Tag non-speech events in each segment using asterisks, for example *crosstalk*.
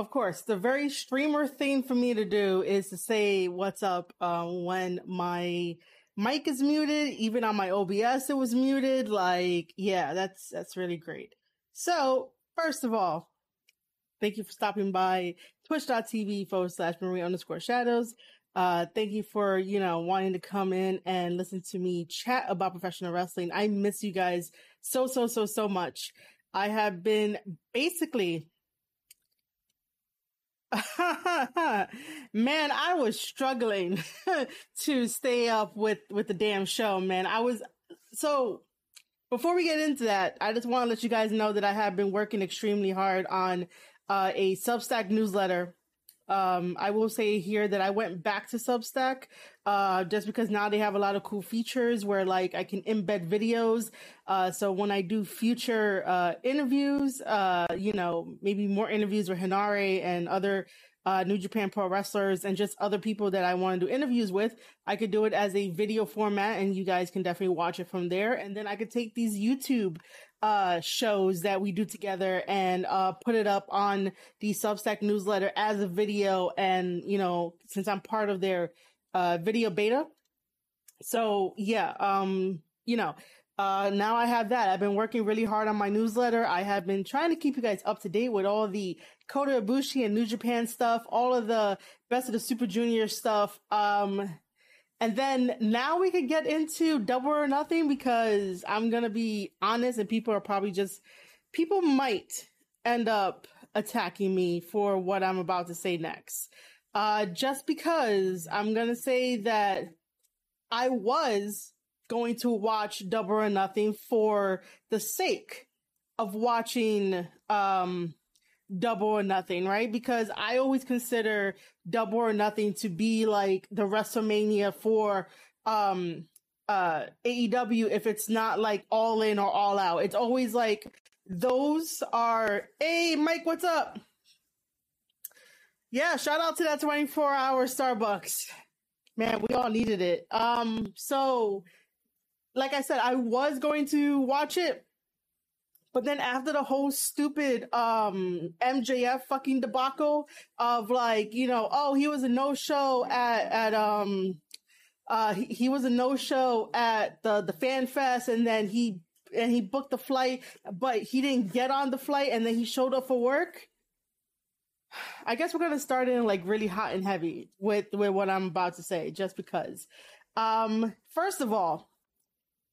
of course, the very streamer thing for me to do is to say what's up um, when my mic is muted. Even on my OBS, it was muted. Like, yeah, that's that's really great. So, first of all, thank you for stopping by twitch.tv forward slash Marie underscore shadows. Uh, thank you for, you know, wanting to come in and listen to me chat about professional wrestling. I miss you guys so, so, so, so much. I have been basically *laughs* man, I was struggling *laughs* to stay up with with the damn show, man. I was so before we get into that, I just want to let you guys know that I have been working extremely hard on uh, a Substack newsletter. Um, I will say here that I went back to Substack uh, just because now they have a lot of cool features where like I can embed videos. Uh, so when I do future uh, interviews, uh, you know, maybe more interviews with Henare and other uh, New Japan Pro wrestlers and just other people that I want to do interviews with, I could do it as a video format and you guys can definitely watch it from there. And then I could take these YouTube uh, shows that we do together and uh, put it up on the Substack newsletter as a video. And, you know, since I'm part of their uh, video beta. So yeah, um, you know, uh, now I have that. I've been working really hard on my newsletter. I have been trying to keep you guys up to date with all the Kota Ibushi and New Japan stuff, all of the best of the Super Junior stuff. Um, and then now we could get into double or nothing because I'm going to be honest and people are probably just, people might end up attacking me for what I'm about to say next. Uh, just because I'm going to say that I was going to watch Double or Nothing for the sake of watching um, Double or Nothing, right? Because I always consider Double or Nothing to be like the WrestleMania for um, uh, AEW if it's not like all in or all out. It's always like those are, hey, Mike, what's up? Yeah, shout out to that 24 hour Starbucks. Man, we all needed it. Um, so like I said, I was going to watch it, but then after the whole stupid um MJF fucking debacle of like, you know, oh, he was a no show at at um uh he, he was a no show at the the fan fest and then he and he booked the flight, but he didn't get on the flight and then he showed up for work. I guess we're gonna start in like really hot and heavy with with what I'm about to say, just because. Um, first of all,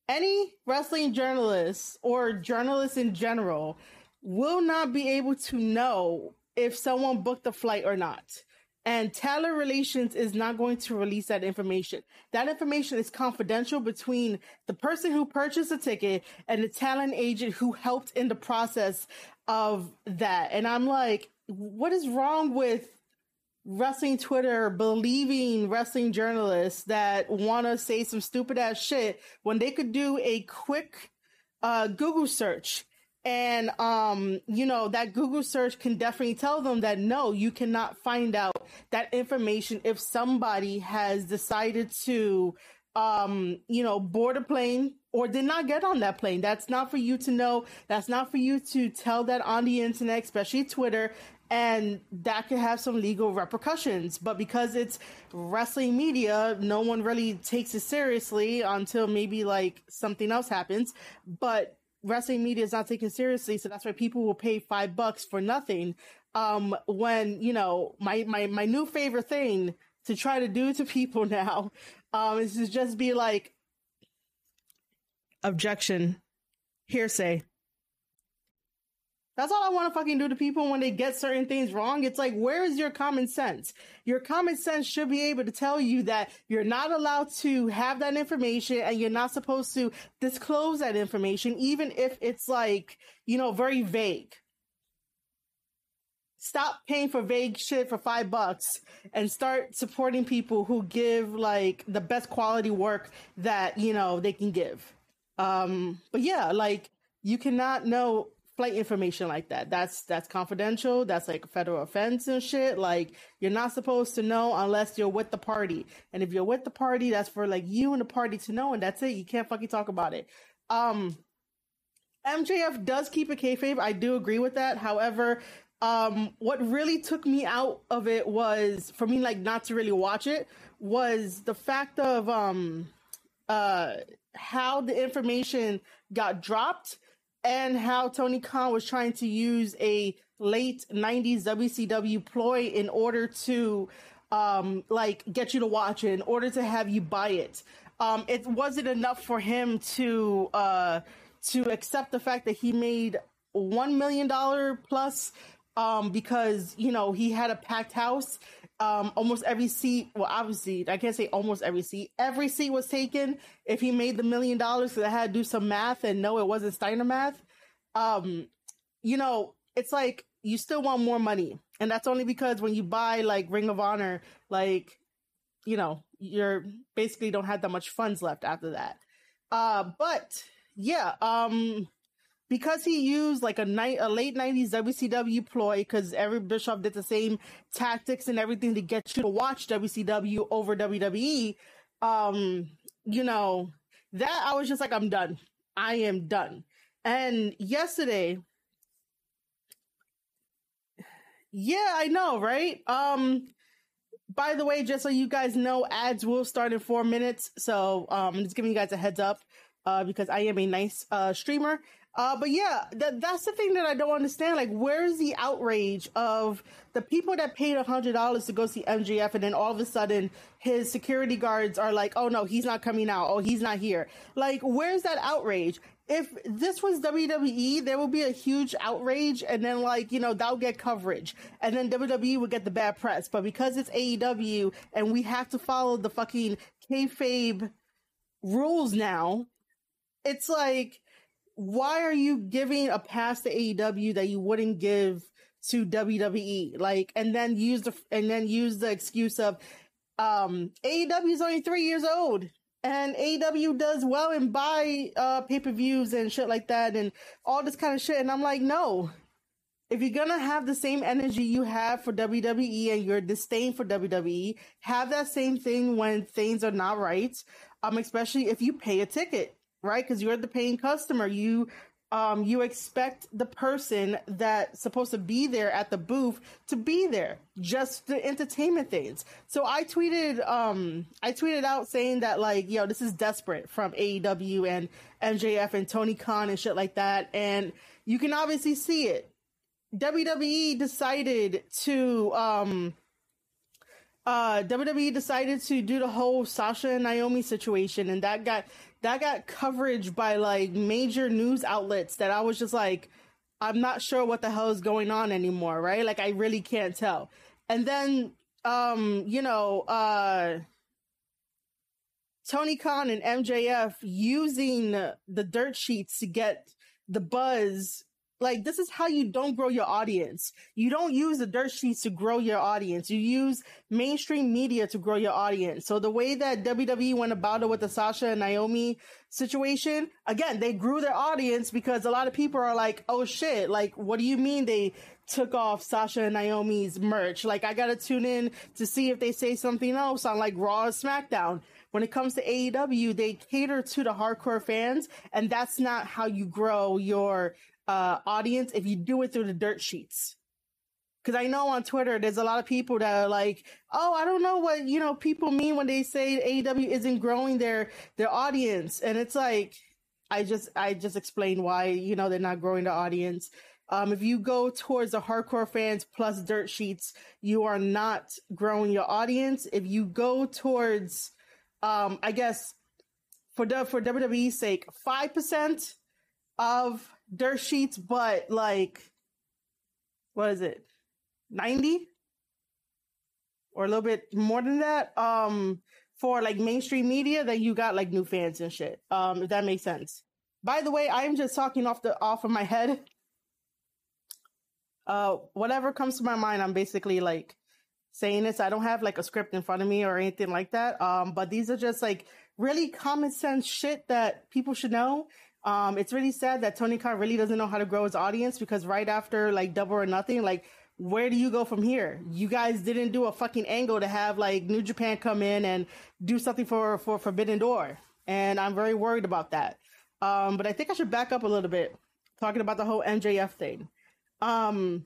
any wrestling journalist or journalist in general will not be able to know if someone booked a flight or not. And talent relations is not going to release that information. That information is confidential between the person who purchased the ticket and the talent agent who helped in the process of that. And I'm like, what is wrong with wrestling Twitter believing wrestling journalists that want to say some stupid ass shit when they could do a quick uh, Google search. And, um, you know, that Google search can definitely tell them that no, you cannot find out that information if somebody has decided to, um, you know, board a plane or did not get on that plane. That's not for you to know. That's not for you to tell that on the internet, especially Twitter and that could have some legal repercussions. But because it's wrestling media, no one really takes it seriously until maybe like something else happens. But wrestling media is not taken seriously, so that's why people will pay five bucks for nothing. Um, when you know my my my new favorite thing to try to do to people *laughs* now, um, is to just be like objection, hearsay that's all I want to fucking do to people when they get certain things wrong. It's like, where is your common sense? Your common sense should be able to tell you that you're not allowed to have that information and you're not supposed to disclose that information, even if it's like, you know, very vague. Stop paying for vague shit for five bucks and start supporting people who give like the best quality work that, you know, they can give. Um, but yeah, like you cannot know flight information like that. That's that's confidential. That's like federal offense and shit. Like you're not supposed to know unless you're with the party. And if you're with the party, that's for like you and the party to know, and that's it. You can't fucking talk about it. Um, MJF does keep a kayfabe. I do agree with that. However, Um, what really took me out of it was for me like not to really watch it was the fact of um uh how the information got dropped and how Tony Khan was trying to use a late 90s WCW ploy in order to um like get you to watch it in order to have you buy it. Um it wasn't enough for him to uh to accept the fact that he made one million dollar plus um because you know he had a packed house um almost every seat well obviously i can't say almost every seat every seat was taken. If he made the million dollars so i had to do some math and no it wasn't steiner math. Um you know it's like you still want more money. And that's only because when you buy like ring of honor like you know you're basically don't have that much funds left after that. Uh but yeah um because he used like a night a late 90s WCW ploy because Eric Bischoff did the same tactics and everything to get you to watch WCW over WWE um you know that I was just like I'm done. I am done. And yesterday yeah I know right? Um by the way just so you guys know ads will start in 4 minutes so um I'm just giving you guys a heads up uh, because I am a nice uh, streamer uh, but yeah, that that's the thing that I don't understand. Like, where's the outrage of the people that paid a hundred dollars to go see MJF, and then all of a sudden his security guards are like, "Oh no, he's not coming out. Oh, he's not here." Like, where's that outrage? If this was WWE, there would be a huge outrage, and then like you know that would get coverage, and then WWE would get the bad press. But because it's AEW and we have to follow the fucking kayfabe rules now, it's like why are you giving a pass to AEW that you wouldn't give to WWE? Like, and then use the and then use the excuse of um AEW is only three years old and AEW does well and buy uh pay per views and shit like that and all this kind of shit. And I'm like, no. If you're gonna have the same energy you have for WWE and your disdain for WWE, have that same thing when things are not right. Um, especially if you pay a ticket right? Because you're the paying customer. You um you expect the person that's supposed to be there at the booth to be there just the entertainment things so i tweeted um i tweeted out saying that like yo this is desperate from aew and mjf and tony khan and shit like that and you can obviously see it wwe decided to um uh WWE decided to do the whole Sasha and Naomi situation and that got that got coverage by like major news outlets that I was just like I'm not sure what the hell is going on anymore, right? Like I really can't tell. And then um you know uh Tony Khan and MJF using the dirt sheets to get the buzz like this is how you don't grow your audience. You don't use the dirt sheets to grow your audience. You use mainstream media to grow your audience. So the way that WWE went about it with the Sasha and Naomi situation, again, they grew their audience because a lot of people are like, "Oh shit, like what do you mean they took off Sasha and Naomi's merch? Like I got to tune in to see if they say something else on like Raw or SmackDown." When it comes to AEW, they cater to the hardcore fans, and that's not how you grow your uh, audience if you do it through the dirt sheets. Cause I know on Twitter, there's a lot of people that are like, oh, I don't know what, you know, people mean when they say AEW isn't growing their, their audience. And it's like, I just, I just explained why, you know, they're not growing the audience. Um, if you go towards the hardcore fans plus dirt sheets, you are not growing your audience. If you go towards, um, I guess for for WWE's sake, 5% of dirt sheets, but like, what is it? 90 or a little bit more than that. Um, for like mainstream media, then you got like new fans and shit. Um, if that makes sense. By the way, I am just talking off the off of my head. Uh, whatever comes to my mind, I'm basically like saying this. I don't have like a script in front of me or anything like that. Um, but these are just like really common sense shit that people should know. Um, it's really sad that Tony Khan really doesn't know how to grow his audience because right after like Double or Nothing, like where do you go from here? You guys didn't do a fucking angle to have like New Japan come in and do something for for Forbidden Door, and I'm very worried about that. Um, but I think I should back up a little bit, talking about the whole MJF thing. Um,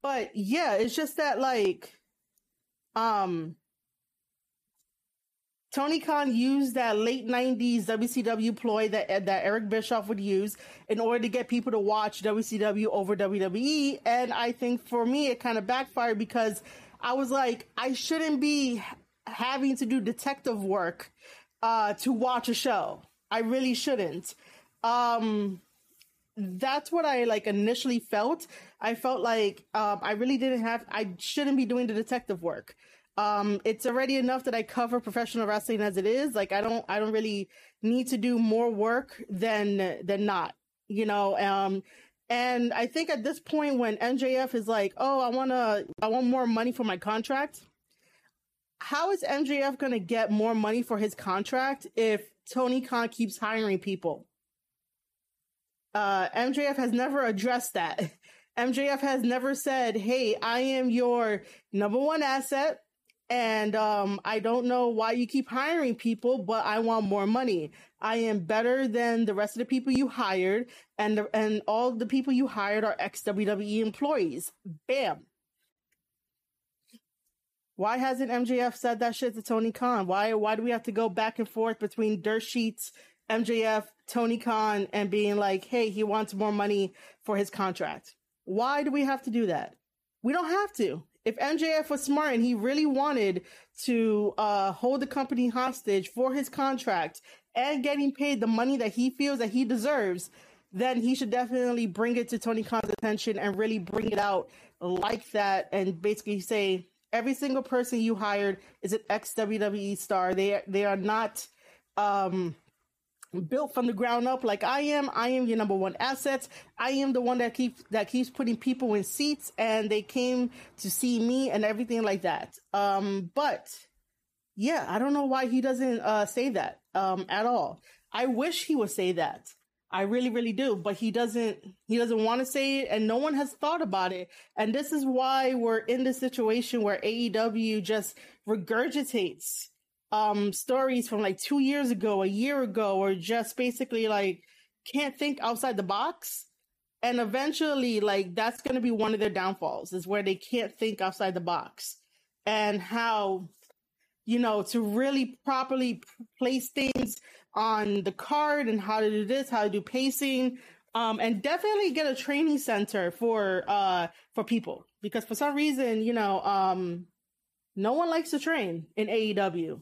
but yeah, it's just that like, um, Tony Khan used that late '90s WCW ploy that that Eric Bischoff would use in order to get people to watch WCW over WWE, and I think for me it kind of backfired because I was like, I shouldn't be having to do detective work uh, to watch a show. I really shouldn't. Um, that's what I like initially felt. I felt like um, I really didn't have. I shouldn't be doing the detective work. Um, it's already enough that I cover professional wrestling as it is. Like I don't, I don't really need to do more work than than not. You know. Um, and I think at this point, when MJF is like, "Oh, I wanna, I want more money for my contract," how is MJF gonna get more money for his contract if Tony Khan keeps hiring people? Uh, MJF has never addressed that. *laughs* MJF has never said, "Hey, I am your number one asset. And um, I don't know why you keep hiring people, but I want more money. I am better than the rest of the people you hired, and the, and all the people you hired are ex WWE employees. Bam. Why hasn't MJF said that shit to Tony Khan? Why why do we have to go back and forth between dirt sheets, MJF, Tony Khan, and being like, hey, he wants more money for his contract? Why do we have to do that? We don't have to if MJF was smart and he really wanted to uh, hold the company hostage for his contract and getting paid the money that he feels that he deserves, then he should definitely bring it to Tony Khan's attention and really bring it out like that and basically say every single person you hired is an ex WWE star. They they are not um built from the ground up like I am. I am your number one assets. I am the one that keeps that keeps putting people in seats and they came to see me and everything like that. Um, but yeah, I don't know why he doesn't uh, say that um, at all. I wish he would say that. I really, really do, but he doesn't. He doesn't want to say it, and no one has thought about it. And this is why we're in this situation where AEW just regurgitates um stories from like two years ago, a year ago, or just basically like can't think outside the box. And eventually, like that's going to be one of their downfalls is where they can't think outside the box and how, you know, to really properly place things on the card and how to do this, how to do pacing, um, and definitely get a training center for, uh, for people because for some reason, you know, um, no one likes to train in AEW.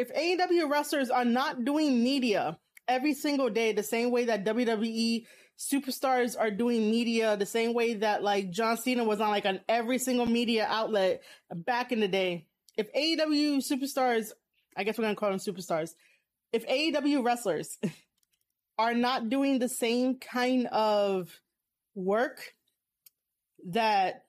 If AEW wrestlers are not doing media every single day, the same way that WWE superstars are doing media, the same way that like John Cena was on like on every single media outlet back in the day. If AEW superstars, I guess we're gonna call them superstars. If AEW wrestlers *laughs* are not doing the same kind of work that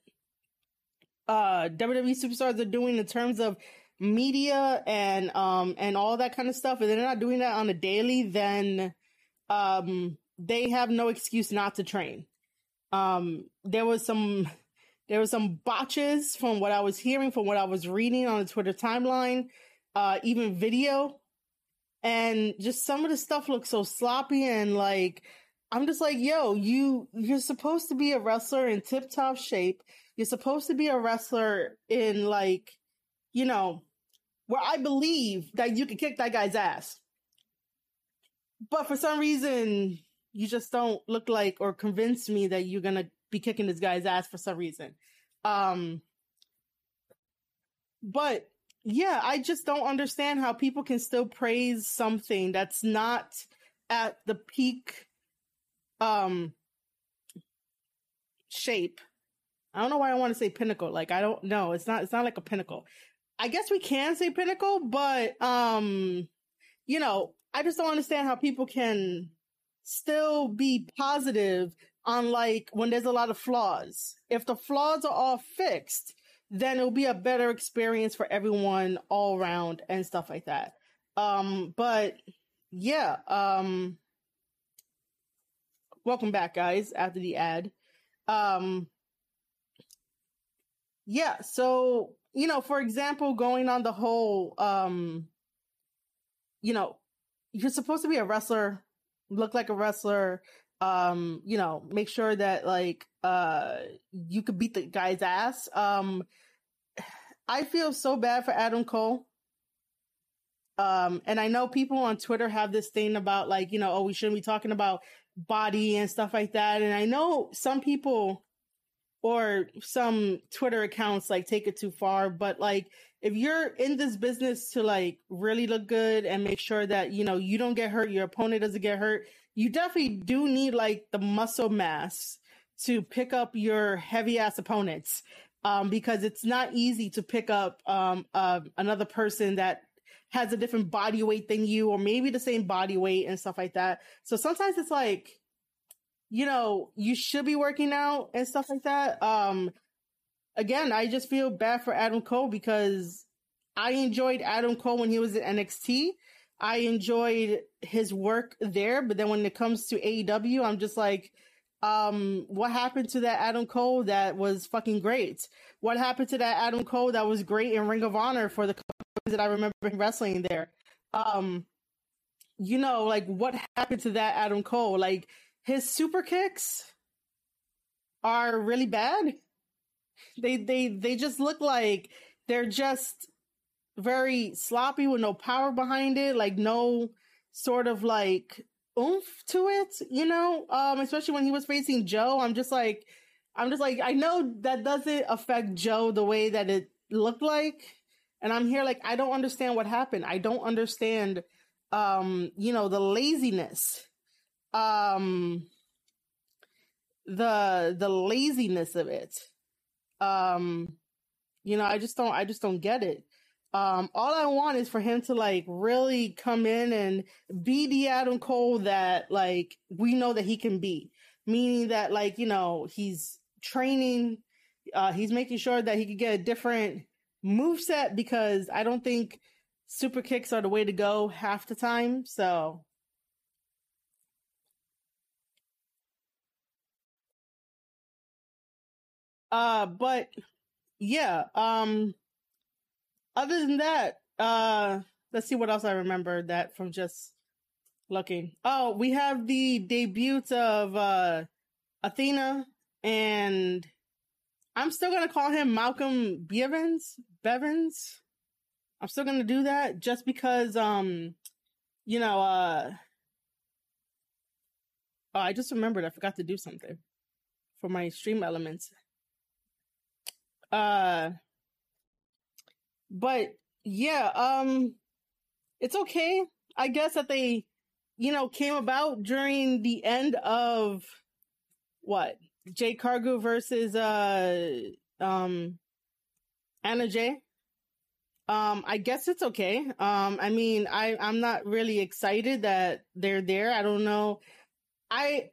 uh WWE superstars are doing in terms of media and um and all that kind of stuff and they're not doing that on a daily then um they have no excuse not to train. Um there was some there was some botches from what i was hearing from what i was reading on the twitter timeline uh even video. And just some of the stuff looks so sloppy and like i'm just like yo you you're supposed to be a wrestler in tip top shape. You're supposed to be a wrestler in like you know where I believe that you can kick that guy's ass. But for some reason, you just don't look like or convince me that you're gonna be kicking this guy's ass for some reason. Um, but yeah, I just don't understand how people can still praise something that's not at the peak um shape. I don't know why I want to say pinnacle. Like I don't know. It's not it's not like a pinnacle. I guess we can say pinnacle, but um, you know, I just don't understand how people can still be positive on like when there's a lot of flaws. If the flaws are all fixed, then it'll be a better experience for everyone all around and stuff like that. Um, but yeah, um, welcome back guys after the ad. Um, yeah, so you know, for example, going on the whole, um, you know, you're supposed to be a wrestler, look like a wrestler, um, you know, make sure that like uh you could beat the guy's ass. Um I feel so bad for Adam Cole. Um, and I know people on Twitter have this thing about like, you know, oh, we shouldn't be talking about body and stuff like that. And I know some people or some Twitter accounts like take it too far, but like if you're in this business to like really look good and make sure that, you know, you don't get hurt, your opponent doesn't get hurt, you definitely do need like the muscle mass to pick up your heavy ass opponents. Um, because it's not easy to pick up, um, uh, another person that has a different body weight than you, or maybe the same body weight and stuff like that. So sometimes it's like, you know, you should be working out and stuff like that. Um, again, I just feel bad for Adam Cole because I enjoyed Adam Cole when he was at NXT. I enjoyed his work there, but then when it comes to AEW, I'm just like, um, what happened to that Adam Cole that was fucking great? What happened to that Adam Cole that was great in Ring of Honor for the that I remember wrestling there? Um, you know, like what happened to that Adam Cole? Like his super kicks are really bad. They they they just look like they're just very sloppy with no power behind it, like no sort of like oomph to it, you know? Um especially when he was facing Joe, I'm just like I'm just like I know that doesn't affect Joe the way that it looked like. And I'm here like I don't understand what happened. I don't understand um you know the laziness um the the laziness of it. Um you know i just don't i just don't get it. Um all i want is for him to like really come in and be the adam cole that like we know that he can be. Meaning that like you know he's training uh he's making sure that he could get a different move set because i don't think super kicks are the way to go half the time. So Uh, but yeah, um, other than that, uh, let's see what else I remember that from just looking. Oh, we have the debut of, uh, Athena and I'm still gonna call him Malcolm Bivens, Bivens. I'm still gonna do that just because, um, you know, uh, oh, I just remembered I forgot to do something for my stream elements. Uh, but yeah, um, it's okay. I guess that they, you know, came about during the end of what Jade Cargill versus uh um Anna Jay. Um, I guess it's okay. Um, I mean, I I'm not really excited that they're there. I don't know. I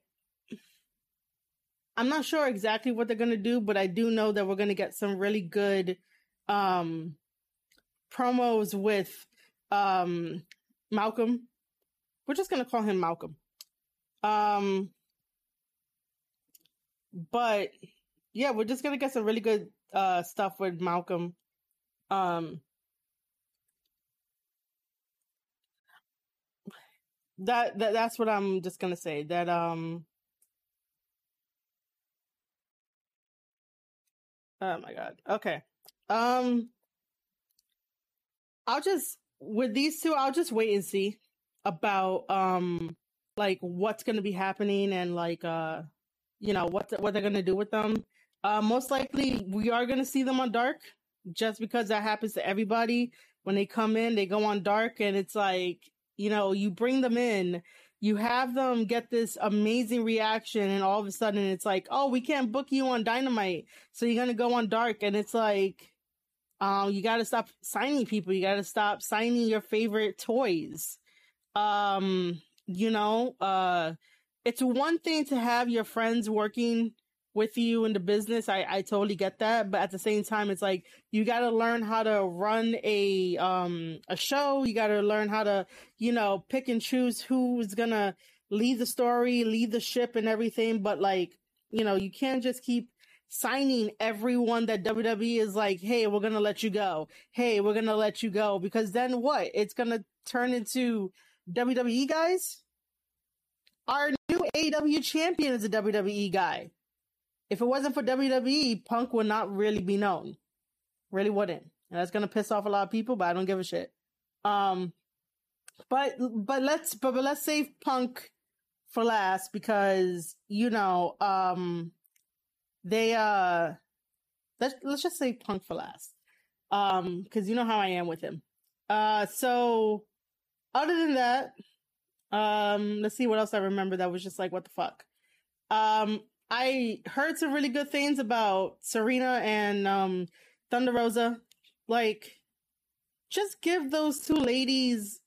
I'm not sure exactly what they're going to do, but I do know that we're going to get some really good um, promos with um, Malcolm. We're just going to call him Malcolm. Um, but yeah, we're just going to get some really good uh, stuff with Malcolm. Um, that, that that's what I'm just going to say that um Oh my god. Okay. Um I'll just with these two I'll just wait and see about um like what's to be happening and like uh you know what the, what they're to do with them. Uh most likely we are to see them on dark just because that happens to everybody when they come in they go on dark and it's like you know you bring them in you have them get this amazing reaction and all of a sudden it's like oh we can't book you on dynamite. So you're gonna go on dark. And it's like um you gotta stop signing people. You gotta stop signing your favorite toys. Um you know uh it's one thing to have your friends working with you in the business. I, I totally get that. But at the same time, it's like, you got to learn how to run a, um, a show. You got to learn how to, you know, pick and choose who's going to lead the story, lead the ship and everything. But like, you know, you can't just keep signing everyone that WWE is like, Hey, we're going to let you go. Hey, we're going to let you go because then what? It's going to turn into WWE guys. Our new AW champion is a WWE guy. If it wasn't for WWE, Punk would not really be known. Really wouldn't. And that's gonna piss off a lot of people, but I don't give a shit. Um, but but let's but, but let's save Punk for last because you know um they uh let's let's just say Punk for last um because you know how I am with him. Uh, so other than that, um, let's see what else I remember that was just like what the fuck. Um, I heard some really good things about Serena and um Thunder Rosa. Like, just give those two ladies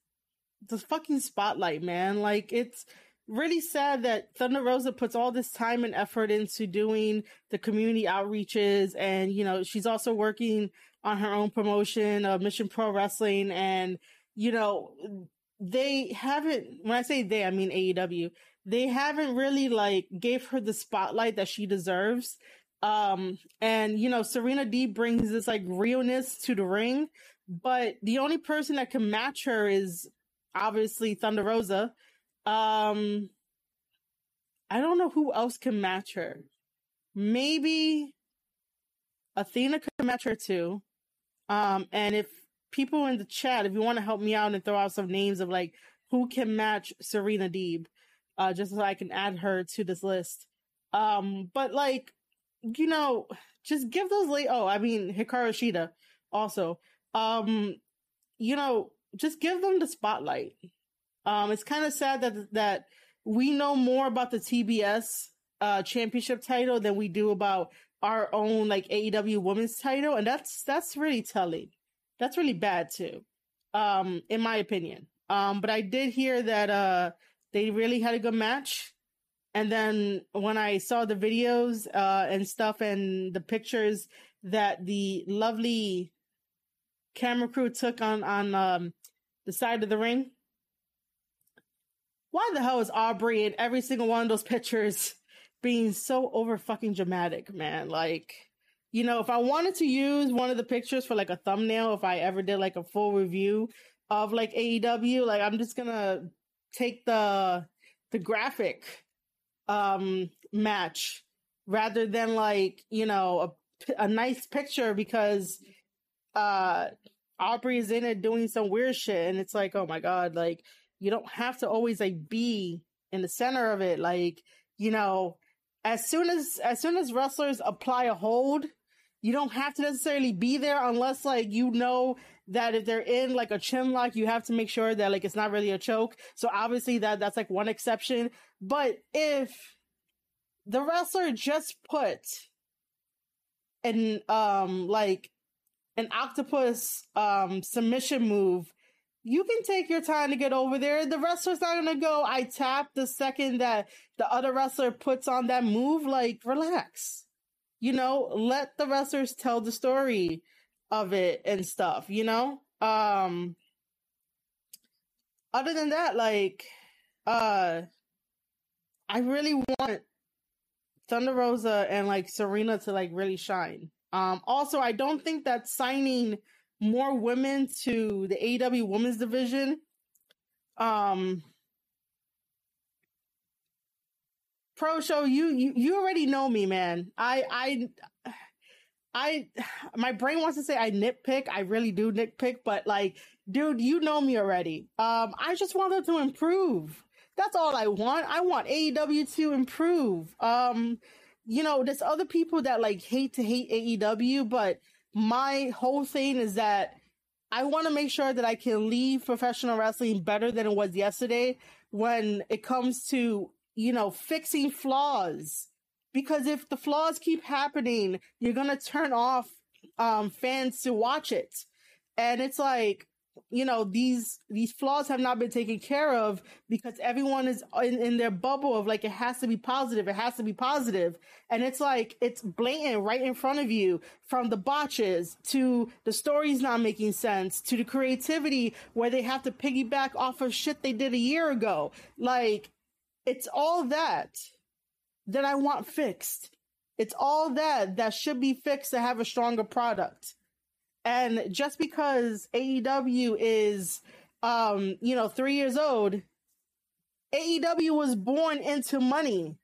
the fucking spotlight, man. Like, it's really sad that Thunder Rosa puts all this time and effort into doing the community outreaches, and you know she's also working on her own promotion of Mission Pro Wrestling, and you know they haven't. When I say they, I mean AEW. They haven't really like gave her the spotlight that she deserves. Um, and you know, Serena Deeb brings this like realness to the ring, but the only person that can match her is obviously Thunder Rosa. Um, I don't know who else can match her. Maybe Athena could match her too. Um, and if people in the chat, if you want to help me out and throw out some names of like who can match Serena Deeb, uh, just so I can add her to this list. Um, but like you know, just give those late. Oh, I mean, Hikaru Shida also. Um, you know, just give them the spotlight. Um, it's kind of sad that that we know more about the TBS uh championship title than we do about our own like AEW women's title, and that's that's really telling. That's really bad too, um, in my opinion. Um, but I did hear that uh they really had a good match. And then when I saw the videos uh, and stuff and the pictures that the lovely camera crew took on on um, the side of the ring, why the hell is Aubrey in every single one of those pictures *laughs* being so over fucking dramatic, man? Like, you know, if I wanted to use one of the pictures for like a thumbnail, if I ever did like a full review of like AEW, like I'm just gonna take the the graphic um match rather than like you know a, a nice picture because uh Aubrey is in it doing some weird shit and it's like oh my god like you don't have to always like be in the center of it. Like you know as soon as as soon as wrestlers apply a hold you don't have to necessarily be there unless like you know that if they're in like a chin lock, you have to make sure that like it's not really a choke. So obviously that that's like one exception. But if the wrestler just put an um like an octopus um submission move, you can take your time to get over there. The wrestler's not gonna go, I tap the second that the other wrestler puts on that move. Like, relax. You know, let the wrestlers tell the story of it and stuff, you know? Um other than that, like uh I really want Thunder Rosa and like Serena to like really shine. Um also I don't think that signing more women to the AEW women's division um pro show you you you already know me man i i I my brain wants to say I nitpick. I really do nitpick, but like, dude, you know me already. Um, I just want them to improve. That's all I want. I want AEW to improve. Um, you know, there's other people that like hate to hate AEW, but my whole thing is that I want to make sure that I can leave professional wrestling better than it was yesterday when it comes to, you know, fixing flaws. Because if the flaws keep happening, you're gonna turn off um, fans to watch it, and it's like you know these these flaws have not been taken care of because everyone is in, in their bubble of like it has to be positive it has to be positive. And it's like it's blatant right in front of you from the botches to the stories not making sense to the creativity where they have to piggyback off of shit they did a year ago. Like it's all that that I want fixed. It's all that that should be fixed to have a stronger product. And just because AEW is um, you know, three years old, AEW was born into money.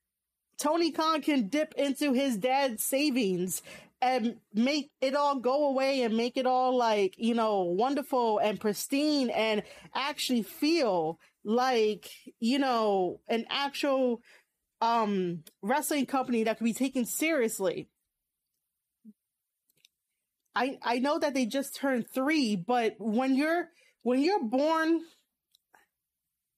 Tony Khan can dip into his dad's savings and make it all go away and make it all like, you know, wonderful and pristine and actually feel like, you know, an actual um wrestling company that can be taken seriously. I I know that they just turned 3, but when you're when you're born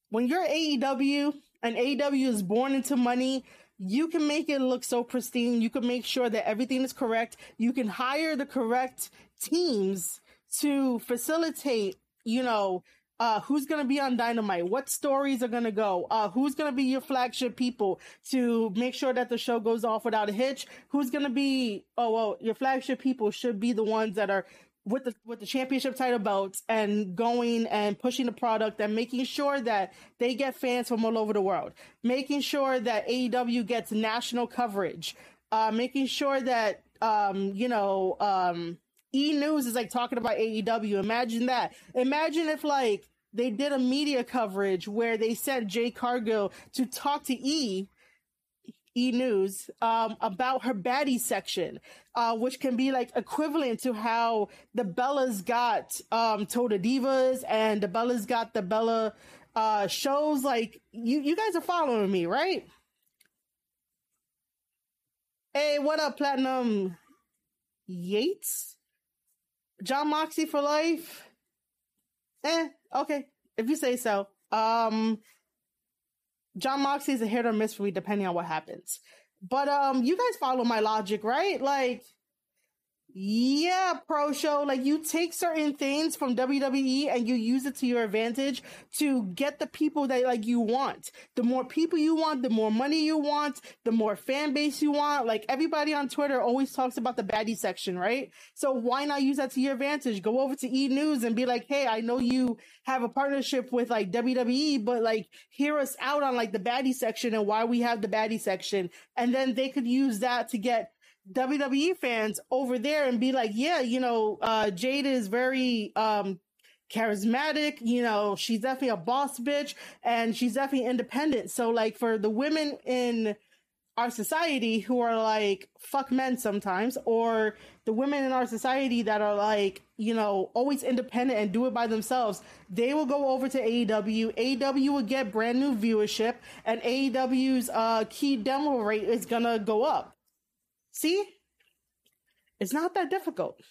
when you're AEW and AEW is born into money, you can make it look so pristine. You can make sure that everything is correct. You can hire the correct teams to facilitate, you know, uh, who's going to be on Dynamite? What stories are going to go? Uh, who's going to be your flagship people to make sure that the show goes off without a hitch? Who's going to be, oh, well, your flagship people should be the ones that are with the with the championship title belts and going and pushing the product and making sure that they get fans from all over the world, making sure that AEW gets national coverage, uh, making sure that um, you know um, E News is like talking about AEW. Imagine that. Imagine if like they did a media coverage where they sent Jade Cargill to talk to E E News um, about her baddie section, uh, which can be like equivalent to how the Bellas got um, Total Divas and the Bellas got the Bella uh, shows. Like you, you guys are following me, right? Hey, what up, Platinum Yates? Jon Moxley for life? Eh, okay, if you say so. Um, John Moxley is a hit or miss for me depending on what happens. But um, you guys follow my logic, right? Like yeah, pro show. Like you take certain things from WWE and you use it to your advantage to get the people that like you want. The more people you want, the more money you want, the more fan base you want. Like everybody on Twitter always talks about the baddie section, right? So why not use that to your advantage? Go over to E News and be like, Hey, I know you have a partnership with like WWE, but like hear us out on like the baddie section and why we have the baddie section. And then they could use that to get WWE fans over there and be like, yeah, you know, uh, Jade is very, um, charismatic, you know, she's definitely a boss bitch and she's definitely independent. So like for the women in our society who are like fuck men sometimes or the women in our society that are like you know always independent and do it by themselves they will go over to AEW AEW will get brand new viewership and AEW's uh key demo rate is to go up See? It's not that difficult.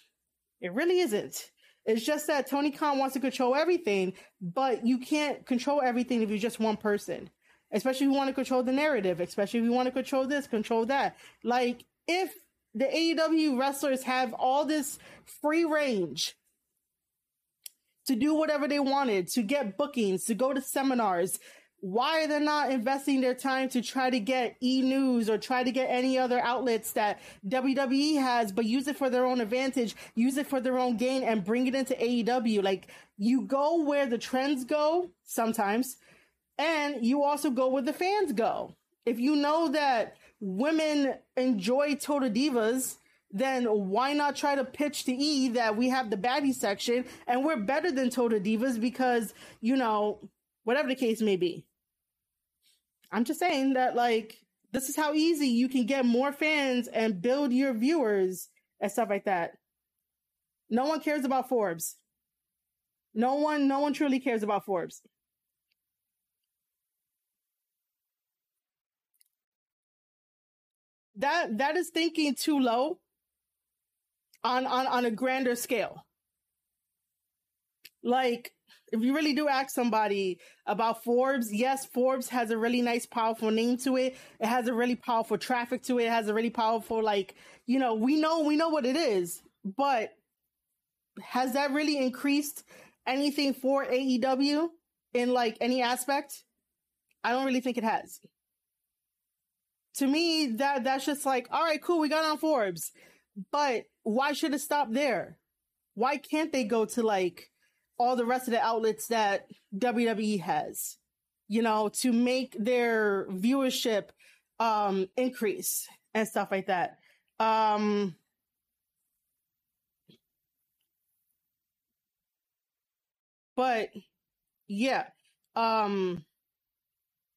It really isn't. It's just that Tony Khan wants to control everything, but you can't control everything if you're just one person. Especially if you want to control the narrative, especially if you want to control this, control that. Like, if the AEW wrestlers have all this free range to do whatever they wanted, to get bookings, to go to seminars, why are they not investing their time to try to get e news or try to get any other outlets that WWE has, but use it for their own advantage, use it for their own gain, and bring it into AEW? Like you go where the trends go sometimes, and you also go where the fans go. If you know that women enjoy Total Divas, then why not try to pitch to E that we have the baddie section and we're better than Total Divas because, you know, whatever the case may be. I'm just saying that like this is how easy you can get more fans and build your viewers and stuff like that. No one cares about Forbes. No one, no one truly cares about Forbes. That that is thinking too low on on on a grander scale. Like if you really do ask somebody about Forbes, yes, Forbes has a really nice, powerful name to it. It has a really powerful traffic to it. It has a really powerful, like, you know, we know, we know what it is, but has that really increased anything for AEW in like any aspect? I don't really think it has. To me, that that's just like, all right, cool, we got on Forbes. But why should it stop there? Why can't they go to like all the rest of the outlets that WWE has, you know, to make their viewership um increase and stuff like that. Um but yeah. Um,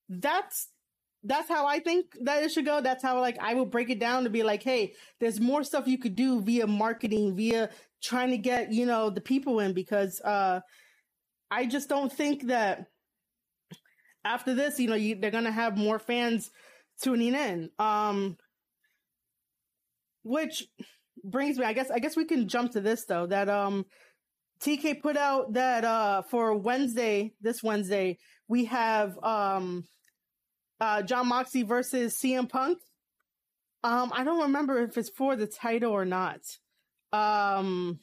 that's that's how I think that it should go. That's how like I would break it down to be like, hey, there's more stuff you could do via marketing, via trying to get, you know, the people in because uh I just don't think that after this, you know, you, they're gonna have more fans tuning in. Um which brings me, I guess I guess we can jump to this though, that um TK put out that uh for Wednesday, this Wednesday, we have um uh, Jon Moxley versus CM Punk. Um, I don't remember if it's for the title or not. Um,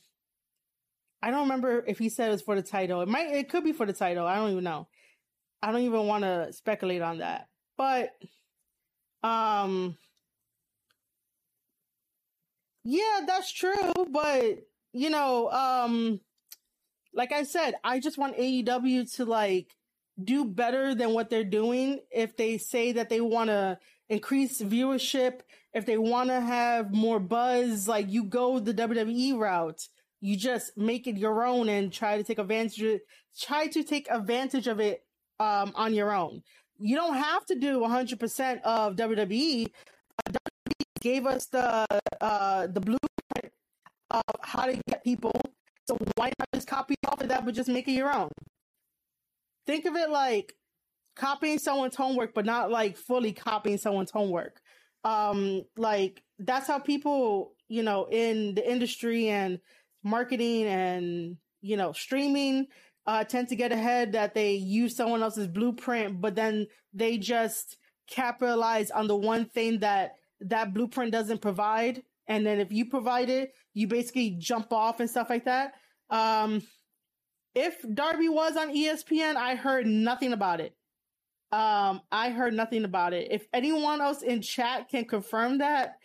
I don't remember if he said it was for the title. It might, it could be for the title. I don't even know. I don't even want to speculate on that. But, um, yeah, that's true. But you know, um, like I said, I just want AEW to like do better than what they're doing if they say that they want to increase viewership, if they want to have more buzz, like you go the WWE route. You just make it your own and try to take advantage try to take advantage of it um, on your own. You don't have to do 100% of WWE. WWE gave us the uh, the blueprint of how to get people. So why not just copy off of that, but just make it your own? Think of it like copying someone's homework, but not like fully copying someone's homework. Um, like that's how people, you know, in the industry and marketing and, you know, streaming, uh, tend to get ahead that they use someone else's blueprint, but then they just capitalize on the one thing that that blueprint doesn't provide. And then if you provide it, you basically jump off and stuff like that. Um, if Darby was on ESPN, I heard nothing about it. Um, I heard nothing about it. If anyone else in chat can confirm that,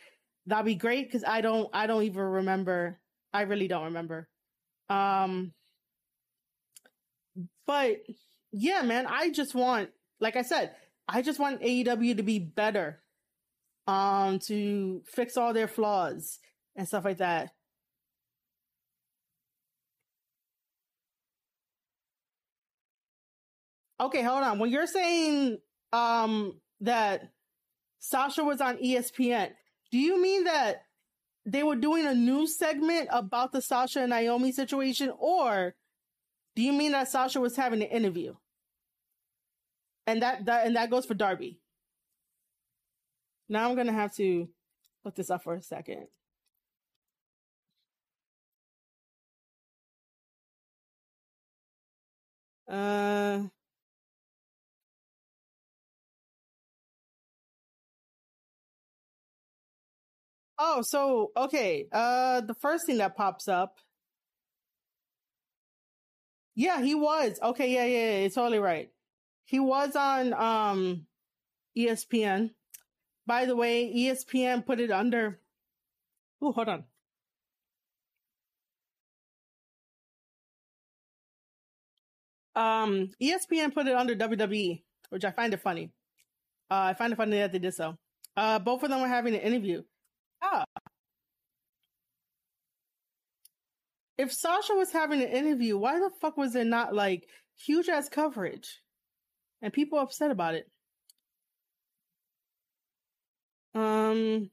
that'd be great because I don't I don't even remember. I really don't remember. Um but yeah, man, I just want like I said, I just want AEW to be better. Um to fix all their flaws and stuff like that. Okay, hold on. When you're saying um that Sasha was on ESPN, do you mean that they were doing a news segment about the Sasha and Naomi situation, or do you mean that Sasha was having an interview? And that, that and that goes for Darby. Now I'm gonna have to look this up for a second. Uh Oh, so okay. Uh the first thing that pops up. Yeah, he was. Okay, yeah, yeah, yeah, it's totally right. He was on um ESPN. By the way, ESPN put it under Oh, hold on. Um ESPN put it under WWE, which I find it funny. Uh I find it funny that they did so. Uh both of them were having an interview. If Sasha was having an interview, why the fuck was there not like huge ass coverage? And people upset about it. Um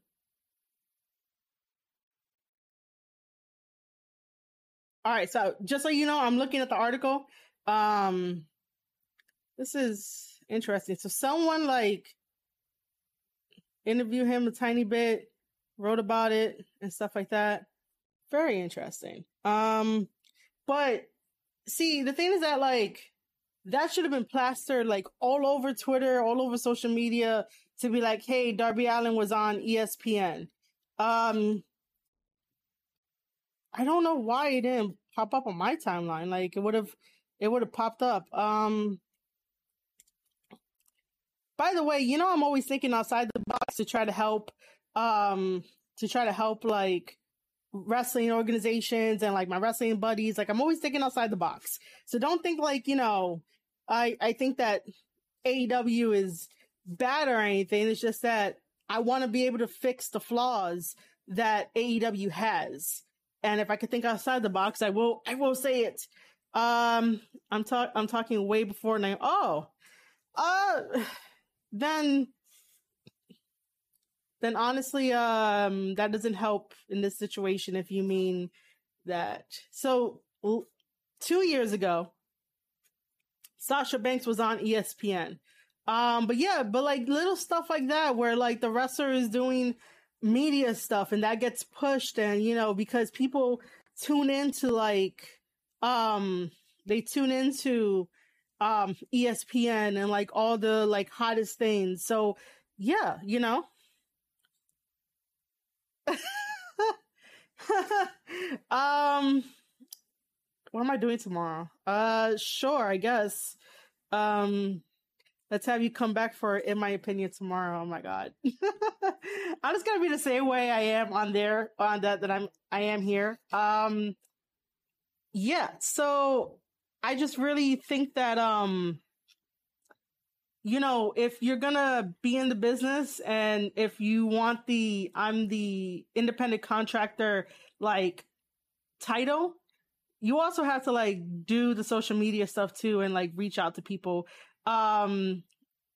All right, so just so you know, I'm looking at the article. Um this is interesting. So someone like interview him a tiny bit wrote about it and stuff like that. Very interesting. Um, but see, the thing is that like that should have been plastered like all over Twitter, all over social media to be like, "Hey, Darby Allin was on ESPN." Um, I don't know why it didn't pop up on my timeline. Like it would have, it would have popped up. Um, by the way, you know I'm always thinking outside the box to try to help um to try to help like wrestling organizations and like my wrestling buddies. Like I'm always thinking outside the box. So don't think like, you know, I I think that AEW is bad or anything. It's just that I want to be able to fix the flaws that AEW has. And if I could think outside the box, I will I will say it. Um, I'm talking. I'm talking way before nine. Oh, uh, *sighs* then, then honestly, um, that doesn't help in this situation. If you mean that, so two years ago, Sasha Banks was on ESPN. Um, but yeah, but like little stuff like that where like the wrestler is doing media stuff and that gets pushed and you know because people tune into like um they tune into um ESPN and like all the like hottest things. So yeah, you know. *laughs* um what am I doing tomorrow? Uh sure, I guess. Um let's have you come back for in my opinion tomorrow. Oh my god. *laughs* I'm just gonna be the same way I am on there on that that I'm I am here. Um yeah, so I just really think that um you know, if you're gonna be in the business and if you want the I'm the independent contractor like title, you also have to like do the social media stuff too and like reach out to people. Um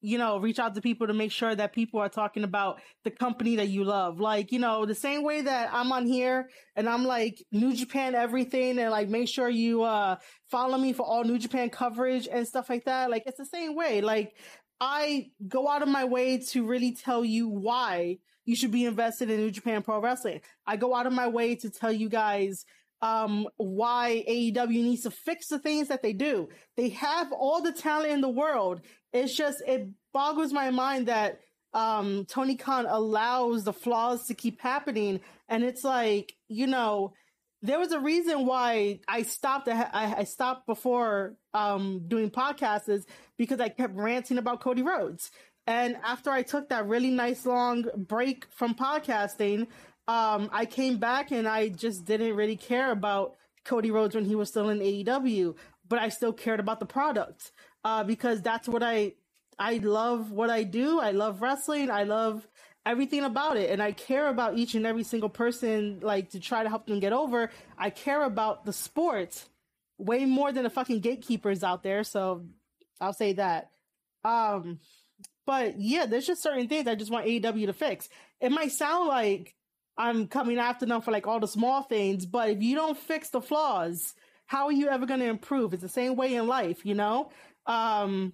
you know, reach out to people to make sure that people are talking about the company that you love. Like, you know, the same way that I'm on here and I'm like New Japan everything and like make sure you uh follow me for all New Japan coverage and stuff like that. Like it's the same way. Like I go out of my way to really tell you why you should be invested in New Japan Pro Wrestling. I go out of my way to tell you guys um, why AEW needs to fix the things that they do. They have all the talent in the world. It's just, it boggles my mind that, um, Tony Khan allows the flaws to keep happening. And it's like, you know, there was a reason why I stopped. I, I stopped before, um, doing podcasts is because I kept ranting about Cody Rhodes. And after I took that really nice long break from podcasting, um, I came back and I just didn't really care about Cody Rhodes when he was still in AEW, but I still cared about the product uh, because that's what I I love what I do. I love wrestling. I love everything about it, and I care about each and every single person. Like to try to help them get over. I care about the sport way more than the fucking gatekeepers out there. So I'll say that. Um, but yeah, there's just certain things I just want AEW to fix. It might sound like I'm coming after them for like all the small things. But if you don't fix the flaws, how are you ever going to improve? It's the same way in life, you know? Um,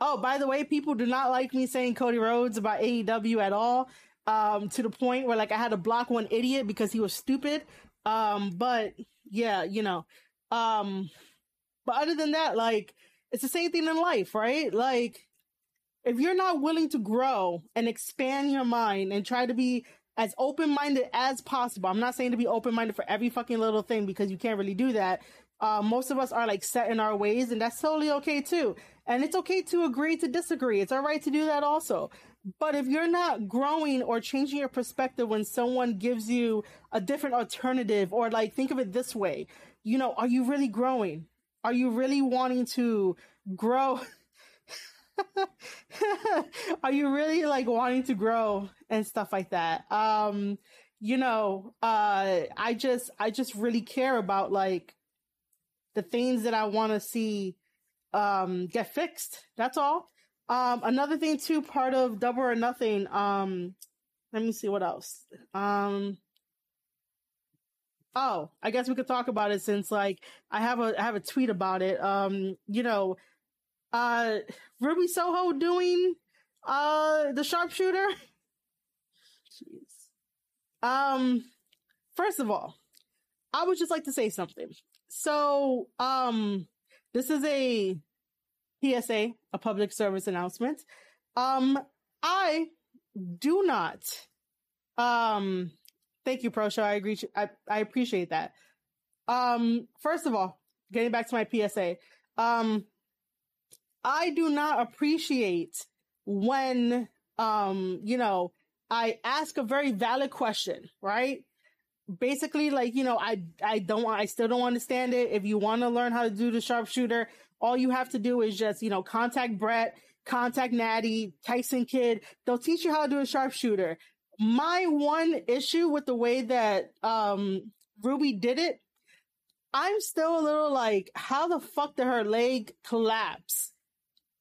oh, by the way, people do not like me saying Cody Rhodes about AEW at all. Um, to the point where like I had to block one idiot because he was stupid. Um, but yeah, you know, um, but other than that, like it's the same thing in life, right? Like if you're not willing to grow and expand your mind and try to be as open minded as possible, I'm not saying to be open minded for every fucking little thing because you can't really do that. Uh, most of us are like set in our ways, and that's totally okay too. And it's okay to agree to disagree. It's all right to do that also. But if you're not growing or changing your perspective when someone gives you a different alternative, or like think of it this way, you know, are you really growing? Are you really wanting to grow? *laughs* *laughs* are you really like wanting to grow and stuff like that? Um you know uh i just i just really care about like the things that i want to see um get fixed. That's all. Um another thing too part of double or nothing um let me see what else. Um oh i guess we could talk about it since like i have a i have a tweet about it. Um you know uh Ruby Soho doing uh the sharpshooter. Jeez. Um first of all, I would just like to say something. So, um this is a PSA, a public service announcement. Um I do not um thank you pro show I agree I I appreciate that. Um first of all, getting back to my PSA. Um I do not appreciate when, um, you know, I ask a very valid question, right? Basically, like, you know, I, I don't, I still don't understand it. If you want to learn how to do the sharpshooter, all you have to do is just, you know, contact Bret, contact Nattie, Tyson Kidd. They'll teach you how to do a sharpshooter. My one issue with the way that, um, Ruby did it I'm still a little like, how the fuck did her leg collapse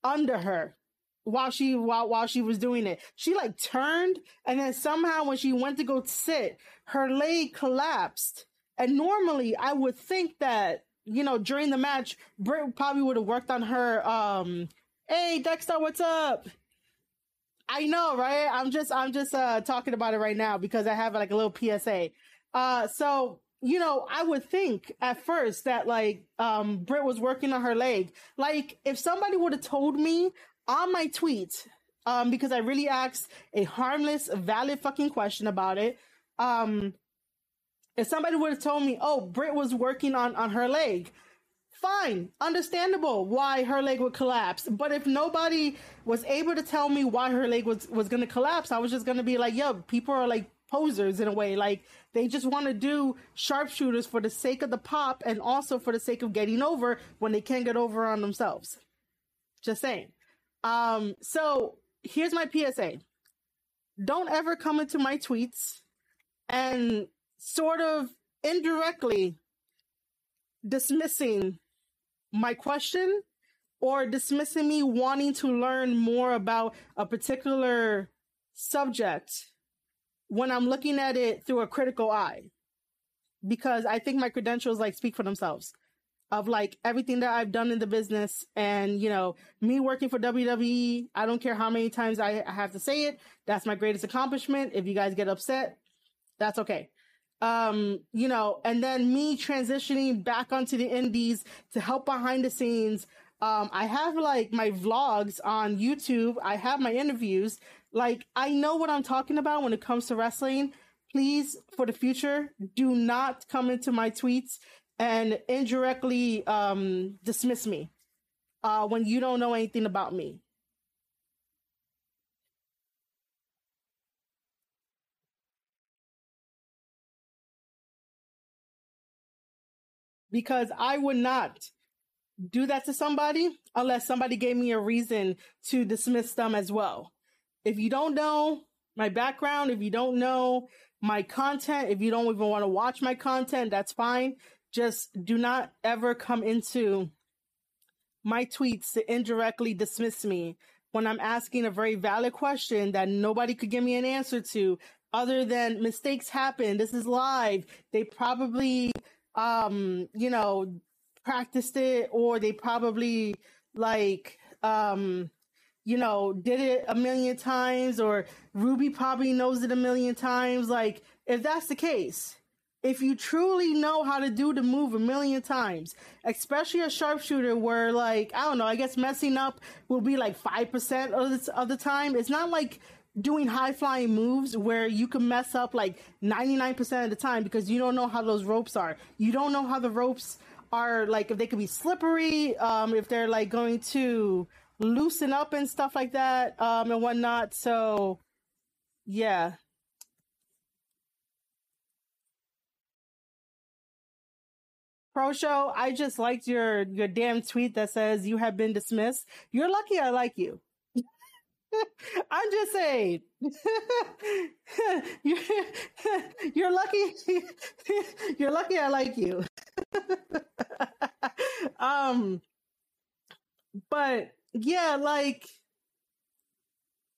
under her while she while while she was doing it? She like turned and then somehow when she went to go sit, her leg collapsed. And normally I would think that, you know, during the match, Britt probably would have worked on her um hey Dexter, what's up? I know, right? I'm just I'm just uh talking about it right now because I have like a little PSA. Uh so you know, I would think at first that like um Britt was working on her leg. Like if somebody would have told me on my tweet, um, because I really asked a harmless, valid fucking question about it. Um if somebody would have told me, oh, Britt was working on on her leg, fine, understandable why her leg would collapse. But if nobody was able to tell me why her leg was was gonna collapse, I was just gonna be like, yo, people are like posers in a way. Like they just want to do sharpshooters for the sake of the pop and also for the sake of getting over when they can't get over on themselves. Just saying. Um, so here's my PSA. Don't ever come into my tweets and sort of indirectly dismissing my question or dismissing me wanting to learn more about a particular subject when I'm looking at it through a critical eye. Because I think my credentials like speak for themselves of like everything that I've done in the business and, you know, me working for WWE. I don't care how many times I, have to say it. That's my greatest accomplishment. If you guys get upset, that's okay. Um, you know, and then me transitioning back onto the indies to help behind the scenes. Um, I have like my vlogs on YouTube. I have my interviews. Like, I know what I'm talking about when it comes to wrestling. Please, for the future, do not come into my tweets and indirectly um, dismiss me uh, when you don't know anything about me. Because I would not do that to somebody unless somebody gave me a reason to dismiss them as well. If you don't know my background, if you don't know my content, if you don't even want to watch my content, that's fine. Just do not ever come into my tweets to indirectly dismiss me when I'm asking a very valid question that nobody could give me an answer to other than mistakes happen. This is live. They probably, um, you know, practiced it or they probably like, um, you know, did it a million times or Ruby probably knows it a million times. Like, if that's the case, if you truly know how to do the move a million times, especially a sharpshooter where like, I don't know, I guess messing up will be like 5% of the, of the time. It's not like doing high flying moves where you can mess up like 99% of the time because you don't know how those ropes are. You don't know how the ropes are like, if they could be slippery, um, if they're like going to, loosen up and stuff like that um and whatnot. So yeah. Pro show i just liked your your damn tweet that says you have been dismissed. You're lucky i like you. *laughs* I'm just saying. *laughs* You're, *laughs* you're lucky you're lucky i like you *laughs* um but yeah, like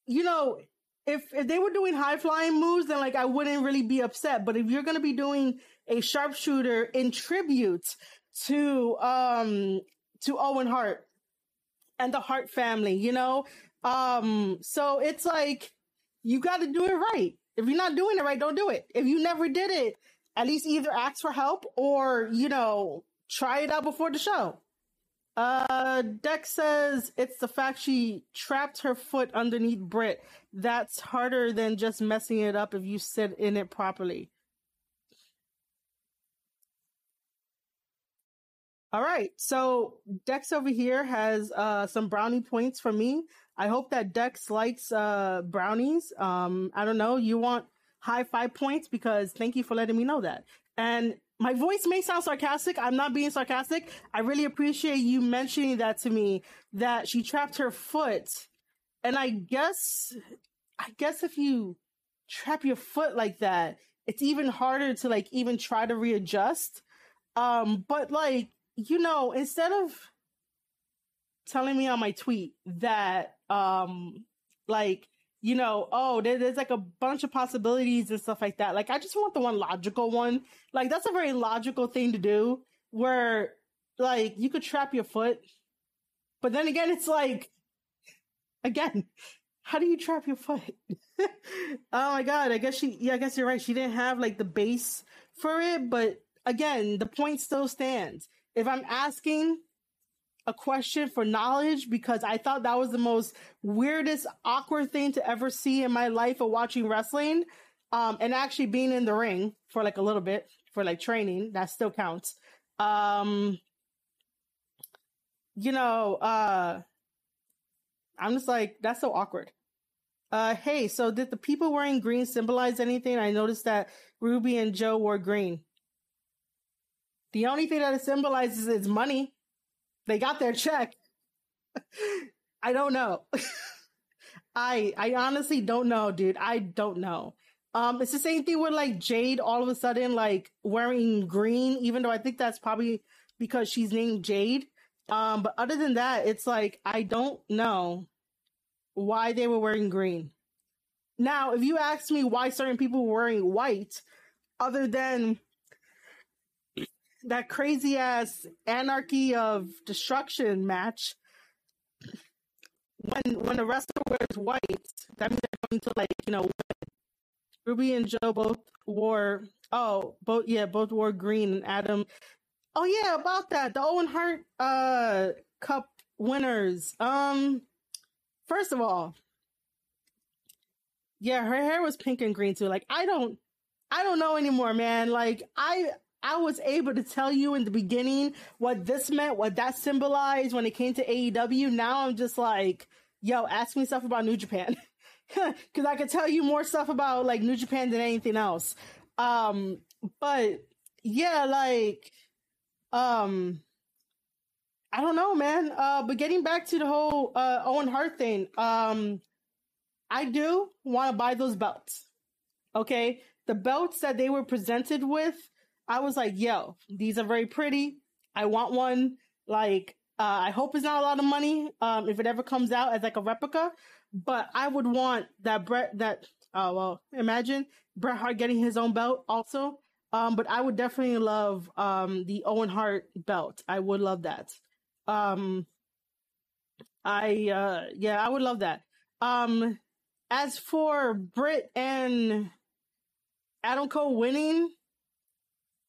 you know, if if they were doing high flying moves, then like I wouldn't really be upset. But if you're gonna be doing a sharpshooter in tribute to um to Owen Hart and the Hart family, you know, um, so it's like you got to do it right. If you're not doing it right, don't do it. If you never did it, at least either ask for help or you know try it out before the show. Uh, Dex says it's the fact she trapped her foot underneath Britt. That's harder than just messing it up if you sit in it properly. All right, so Dex over here has uh, some brownie points for me. I hope that Dex likes uh, brownies. Um, I don't know. You want high five points because thank you for letting me know that. And my voice may sound sarcastic. I'm not being sarcastic. I really appreciate you mentioning that to me that she trapped her foot. And I guess, I guess if you trap your foot like that, it's even harder to like even try to readjust. Um, but like, you know, instead of telling me on my tweet that, um, like, you know, oh, there, there's like a bunch of possibilities and stuff like that. Like, I just want the one logical one. Like, that's a very logical thing to do where, like, you could trap your foot. But then again, it's like, again, how do you trap your foot? *laughs* oh my God. I guess she, yeah, I guess you're right. She didn't have like the base for it. But again, the point still stands. If I'm asking a question for knowledge because I thought that was the most weirdest, awkward thing to ever see in my life of watching wrestling. Um, and actually being in the ring for like a little bit for like training, that still counts. Um, you know, uh, I'm just like, that's so awkward. Uh, hey, so did the people wearing green symbolize anything? I noticed that Ruby and Joe wore green. The only thing that it symbolizes is money. They got their check. *laughs* I don't know. *laughs* I I honestly don't know, dude. I don't know. Um, it's the same thing with like Jade all of a sudden like wearing green, even though I think that's probably because she's named Jade. Um, but other than that, it's like I don't know why they were wearing green. Now, if you ask me why certain people were wearing white, other than that crazy ass anarchy of destruction match. When when a wrestler wears white, that means they're going to like you know Ruby and Joe both wore oh both yeah both wore green and Adam oh yeah about that the Owen Hart uh Cup winners. Um first of all yeah her hair was pink and green too like I don't I don't know anymore man like I I was able to tell you in the beginning what this meant, what that symbolized when it came to AEW. Now I'm just like, yo, ask me stuff about New Japan. *laughs* Cause I could tell you more stuff about like New Japan than anything else. Um, but yeah, like, um, I don't know, man. Uh, but getting back to the whole, uh, Owen Hart thing, um, I do want to buy those belts. Okay. The belts that they were presented with, I was like, yo, these are very pretty. I want one. Like, uh, I hope it's not a lot of money. Um, if it ever comes out as like a replica, but I would want that Bret, that, oh, well, imagine Bret Hart getting his own belt also. Um, but I would definitely love, um, the Owen Hart belt. I would love that. Um, I, uh, yeah, I would love that. Um, as for Britt and Adam Cole winning,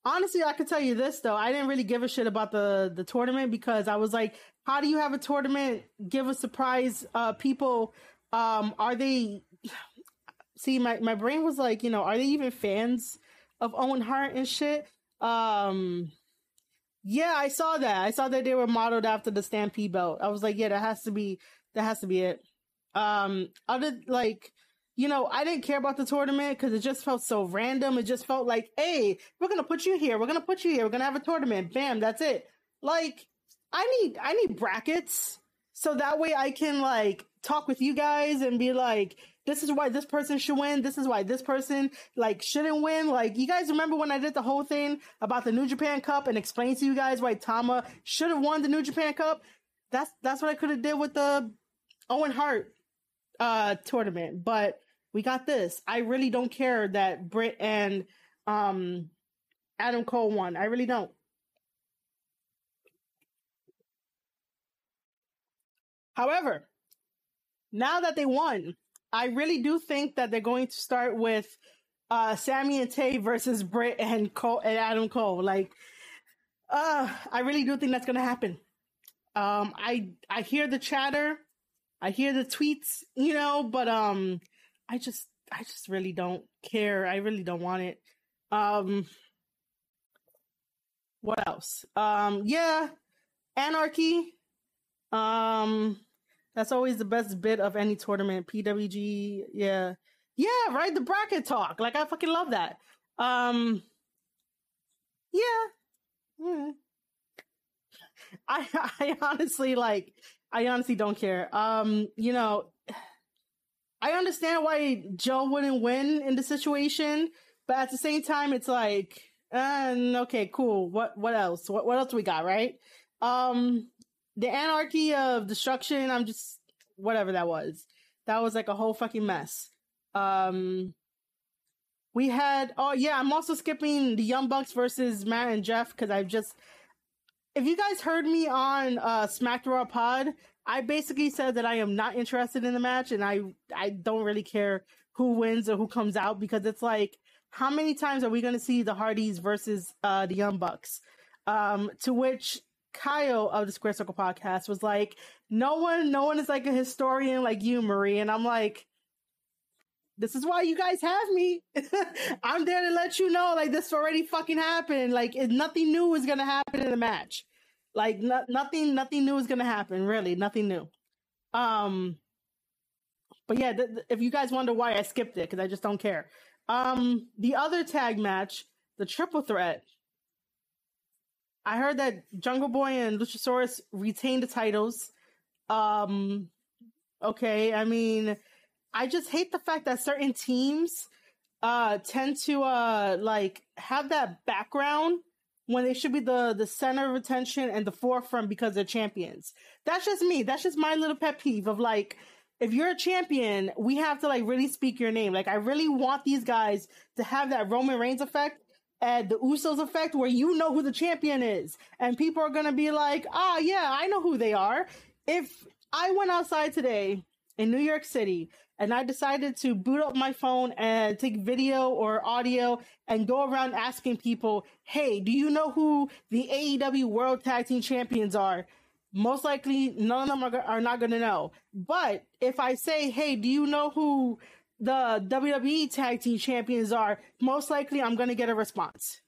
honestly, I could tell you this though. I didn't really give a shit about the the tournament because I was like, how do you have a tournament? Give a surprise. Uh, people, um, are they? See, my my brain was like, you know, are they even fans of Owen Hart and shit? Um, yeah, I saw that. I saw that they were modeled after the Stampede belt. I was like, yeah, that has to be that has to be it. Um, other like you know, I didn't care about the tournament because it just felt so random. It just felt like, hey, we're gonna put you here. We're gonna put you here. We're gonna have a tournament. Bam, that's it. Like, I need I need brackets so that way I can like talk with you guys and be like, this is why this person should win. This is why this person like shouldn't win. Like, you guys remember when I did the whole thing about the New Japan Cup and explained to you guys why Tama should have won the New Japan Cup? That's that's what I could have did with the Owen Hart uh tournament, but we got this. I really don't care that Britt and um Adam Cole won. I really don't. However, now that they won, I really do think that they're going to start with uh Sammy and Tay versus Britt and Cole and Adam Cole. Like uh I really do think that's gonna happen. Um I I hear the chatter, I hear the tweets, you know, but um I just I just really don't care. I really don't want it. Um what else? Um yeah, anarchy. Um that's always the best bit of any tournament. PWG, yeah. Yeah, right, the bracket talk. Like I fucking love that. Um yeah. Mm. *laughs* I I honestly like I honestly don't care. Um, you know, I understand why Joe wouldn't win in the situation, but at the same time, it's like And okay, cool. What what else? What what else we got? Right? Um, the anarchy of destruction. I'm just whatever that was. That was like a whole fucking mess. Um, we had oh yeah, I'm also skipping the Young Bucks versus Matt and Jeff because I've just if you guys heard me on uh Smack the Raw Pod, I basically said that I am not interested in the match and I I don't really care who wins or who comes out because it's like how many times are we going to see the Hardys versus uh the Young Bucks? Um to which Kyle of the Square Circle podcast was like, "No one, no one is like a historian like you, Marie." And I'm like, "This is why you guys have me. *laughs* I'm there to let you know, like this already fucking happened. Like it, nothing new is gonna happen in the match. Like no, nothing, nothing new is gonna happen. Really, nothing new. Um, but yeah, th- th- if you guys wonder why I skipped it, because I just don't care. Um, the other tag match, the triple threat." I heard that Jungle Boy and Luchasaurus retained the titles. Um, okay, I mean, I just hate the fact that certain teams uh tend to uh like have that background when they should be the the center of attention and the forefront because they're champions. That's just me. That's just my little pet peeve of like if you're a champion, we have to like really speak your name. Like I really want these guys to have that Roman Reigns effect and the Usos effect where you know who the champion is. And people are going to be like, ah, oh, yeah, I know who they are. If I went outside today in New York City and I decided to boot up my phone and take video or audio and go around asking people, hey, do you know who the AEW World Tag Team Champions are? Most likely, none of them are, are not going to know. But if I say, hey, do you know who the WWE tag team champions are, most likely I'm going to get a response.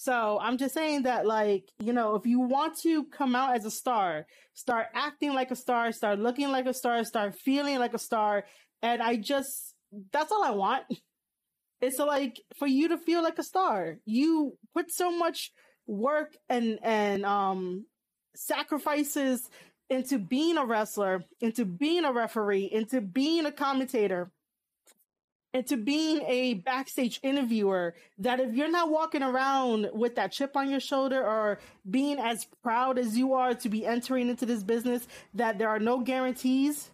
So I'm just saying that, like, you know, if you want to come out as a star, start acting like a star, start looking like a star, start feeling like a star. And I just, that's all I want. It's like for you to feel like a star. You put so much work and, and, um, sacrifices into being a wrestler, into being a referee, into being a commentator into being a backstage interviewer that if you're not walking around with that chip on your shoulder or being as proud as you are to be entering into this business that there are no guarantees,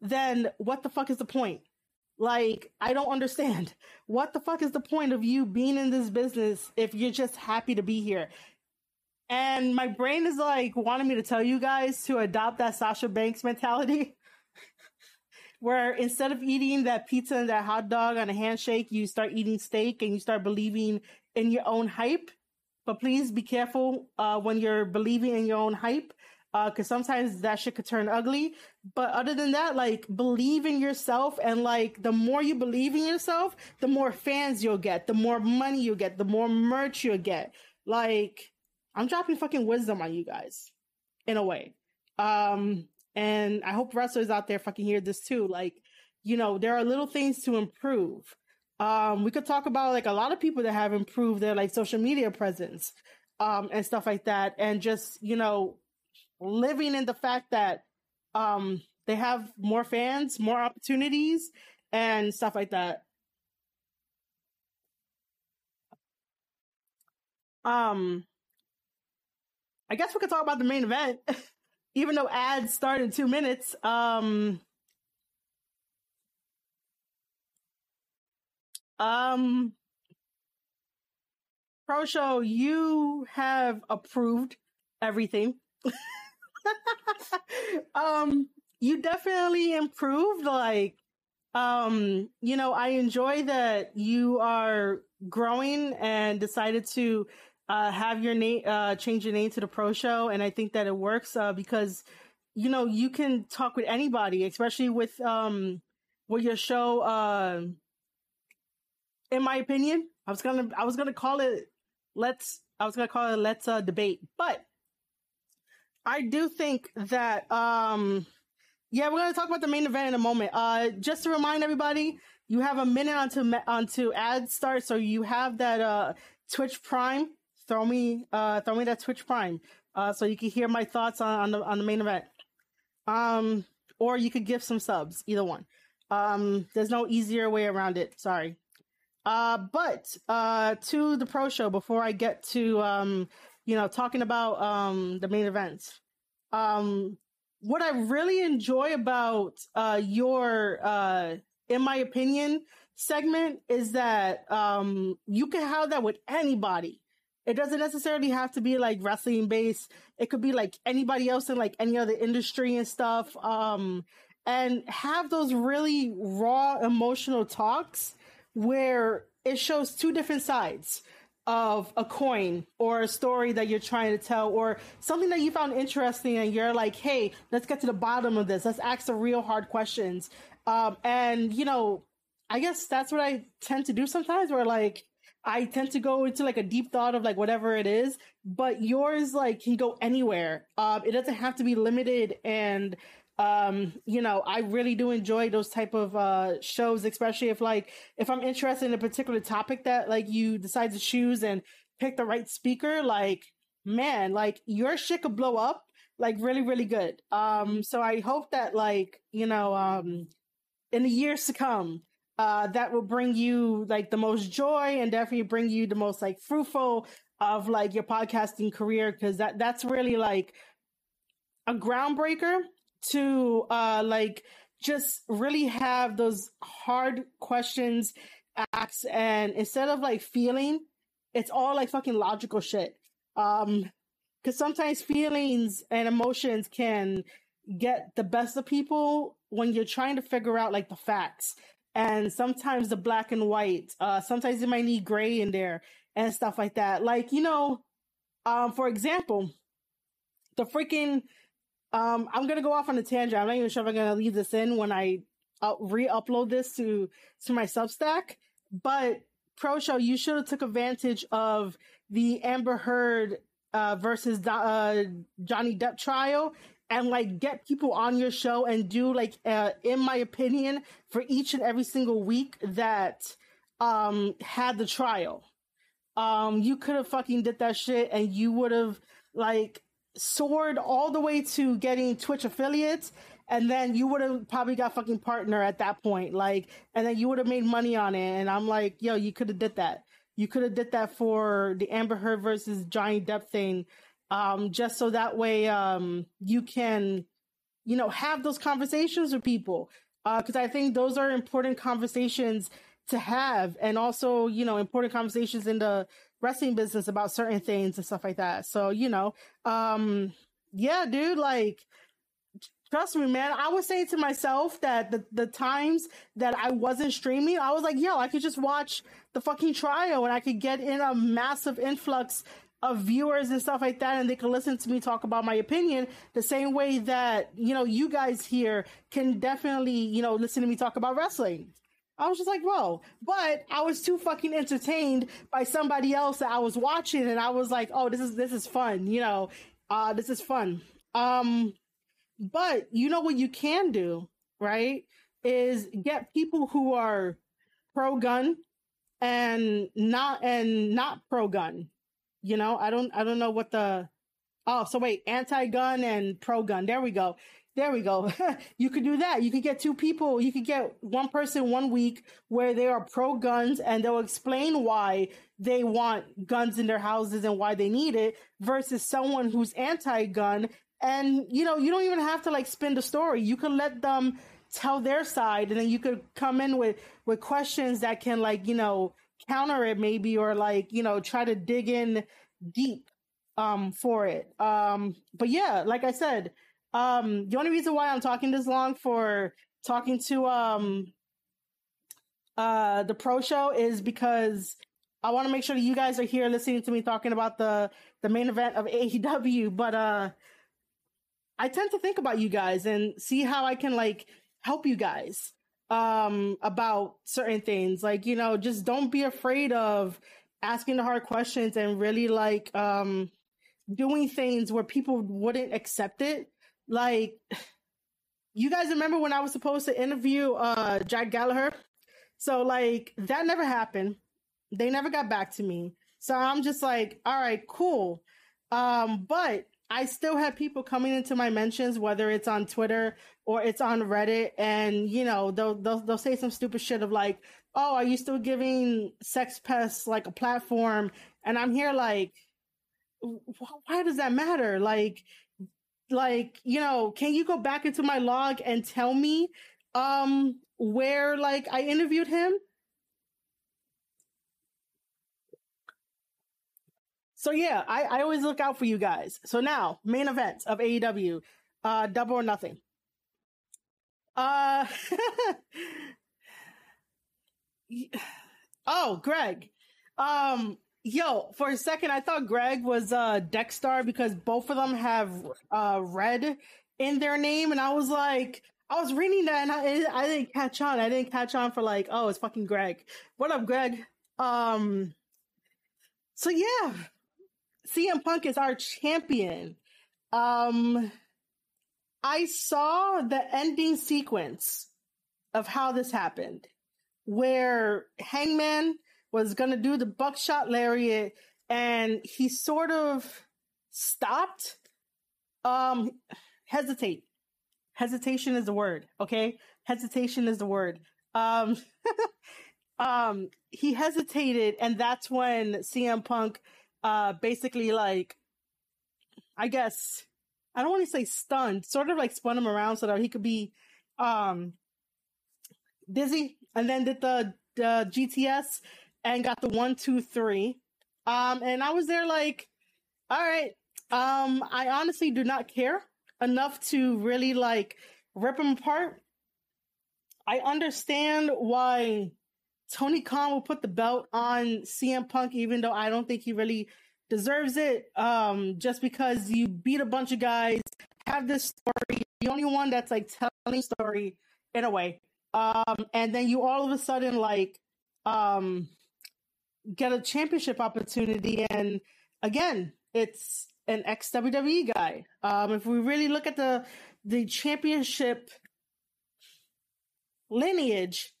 then what the fuck is the point? Like, I don't understand. *laughs* What the fuck is the point of you being in this business if you're just happy to be here? And my brain is like wanting me to tell you guys to adopt that Sasha Banks mentality. *laughs* where instead of eating that pizza and that hot dog on a handshake, you start eating steak and you start believing in your own hype. But please be careful uh, when you're believing in your own hype, because uh, sometimes that shit could turn ugly. But other than that, like believe in yourself, and like the more you believe in yourself, the more fans you'll get, the more money you get, the more merch you'll get. Like I'm dropping fucking wisdom on you guys, in a way. Um, and I hope wrestlers out there fucking hear this too. Like, you know, there are little things to improve. Um, we could talk about like a lot of people that have improved their like social media presence, um, and stuff like that. And just, you know, living in the fact that, um, they have more fans, more opportunities and stuff like that. Um, I guess we could talk about the main event. *laughs* even though ads start in two minutes, um, um, Pro Show, you have approved everything. *laughs* um, you definitely improved. Like, um, you know, I enjoy that you are growing and decided to uh, have your name, uh, change your name to the Pro Show, and I think that it works uh, because you know you can talk with anybody, especially with um with your show. Uh, in my opinion, I was gonna I was gonna call it let's I was gonna call it let's uh, debate, but I do think that um yeah we're gonna talk about the main event in a moment. Uh, just to remind everybody, you have a minute onto onto ad start, so you have that uh Twitch Prime throw me uh throw me that Twitch Prime uh so you can hear my thoughts on, on the on the main event. Um or you could give some subs, either one. Um there's no easier way around it. Sorry. Uh, but uh, to the pro show before I get to um, you know talking about um, the main events. Um, what I really enjoy about uh, your, uh, in my opinion, segment is that um, you can have that with anybody. It doesn't necessarily have to be like wrestling based. It could be like anybody else in like any other industry and stuff. Um, and have those really raw emotional talks where it shows two different sides of a coin or a story that you're trying to tell or something that you found interesting and you're like, hey, let's get to the bottom of this. Let's ask the real hard questions. Um, and, you know, I guess that's what I tend to do sometimes where like I tend to go into like a deep thought of like whatever it is, but yours like can go anywhere. Um, it doesn't have to be limited and um you know i really do enjoy those type of uh shows especially if like if i'm interested in a particular topic that like you decide to choose and pick the right speaker like man like your shit could blow up like really really good um so i hope that like you know um in the years to come uh that will bring you like the most joy and definitely bring you the most like fruitful of like your podcasting career because that that's really like a groundbreaker to uh like just really have those hard questions asked. And instead of like feeling it's all like fucking logical shit. Um because sometimes feelings and emotions can get the best of people when you're trying to figure out like the facts and sometimes the black and white uh sometimes you might need gray in there and stuff like that like you know um for example the freaking um, I'm gonna go off on a tangent. I'm not even sure if I'm gonna leave this in when I uh, re-upload this to to my Substack. But Pro Show, you should have took advantage of the Amber Heard uh, versus uh, Johnny Depp trial and like get people on your show and do like, uh, in my opinion, for each and every single week that um had the trial. Um, you could have fucking did that shit and you would have like soared all the way to getting Twitch affiliates, and then you would have probably got fucking partner at that point, like, and then you would have made money on it. And I'm like, yo, you could have did that. You could have did that for the Amber Heard versus Johnny Depp thing, um, just so that way, um, you can, you know, have those conversations with people. Uh, cause I think those are important conversations to have and also, you know, important conversations in the wrestling business about certain things and stuff like that. So, you know, um, yeah, dude, like, trust me, man. I was saying to myself that the, the times that I wasn't streaming, I was like, yo, I could just watch the fucking trial and I could get in a massive influx of viewers and stuff like that and they can listen to me talk about my opinion the same way that you know you guys here can definitely you know listen to me talk about wrestling I was just like, whoa. But I was too fucking entertained by somebody else that I was watching and I was like, oh, this is this is fun, you know. Uh this is fun. Um but you know what you can do, right? Is get people who are pro gun and not and not pro gun. You know, I don't I don't know what the Oh, so wait, anti gun and pro gun. There we go. There we go. *laughs* you could do that. You could get two people. You could get one person one week where they are pro guns and they'll explain why they want guns in their houses and why they need it versus someone who's anti gun. And, you know, you don't even have to like spin the story. You could let them tell their side and then you could come in with, with questions that can like, you know, counter it maybe or like, you know, try to dig in deep um for it. Um but yeah, like I said, um, the only reason why I'm talking this long for talking to um uh the pro show is because I want to make sure that you guys are here listening to me talking about the the main event of *laughs* AEW. But uh I tend to think about you guys and see how I can like help you guys um about certain things. Like, you know, just don't be afraid of asking the hard questions and really like um doing things where people wouldn't accept it like, you guys remember when I was supposed to interview uh Jack Gallagher? So like that never happened. They never got back to me. So I'm just like, all right, cool. Um, but I still have people coming into my mentions, whether it's on Twitter or it's on Reddit, and you know they'll they'll, they'll say some stupid shit of like, oh, are you still giving sex pests like a platform? And I'm here like, why does that matter? Like, like, you know, can you go back into my log and tell me, um, where like I interviewed him? So yeah, I, I always look out for you guys. So now, main event of AEW, uh, double or nothing. Uh, *laughs* oh, Greg. Um, yo, for a second, I thought Greg was uh Dexstar because both of them have uh red in their name, and I was like, I was reading that and I I didn't catch on. I didn't catch on for like, oh, it's fucking Greg. What up, Greg? Um. So yeah, CM Punk is our champion. Um, I saw the ending sequence of how this happened, where Hangman was gonna do the buckshot lariat, and he sort of stopped. Um, hesitate. Hesitation is the word. Okay, hesitation is the word. Um, *laughs* um, he hesitated, and that's when CM Punk uh, basically like, I guess, I don't want to say stunned, sort of like spun him around so that he could be, um, dizzy and then did the, the GTS and got the one, two, three. Um, and I was there like, all right, um, I honestly do not care enough to really like rip him apart. I understand why Tony Khan will put the belt on CM Punk, even though I don't think he really deserves it. Um, just because you beat a bunch of guys, have this story, the only one that's like telling story in a way. Um, and then you all of a sudden like um get a championship opportunity, and again, it's an ex WWE guy. Um, if we really look at the the championship lineage,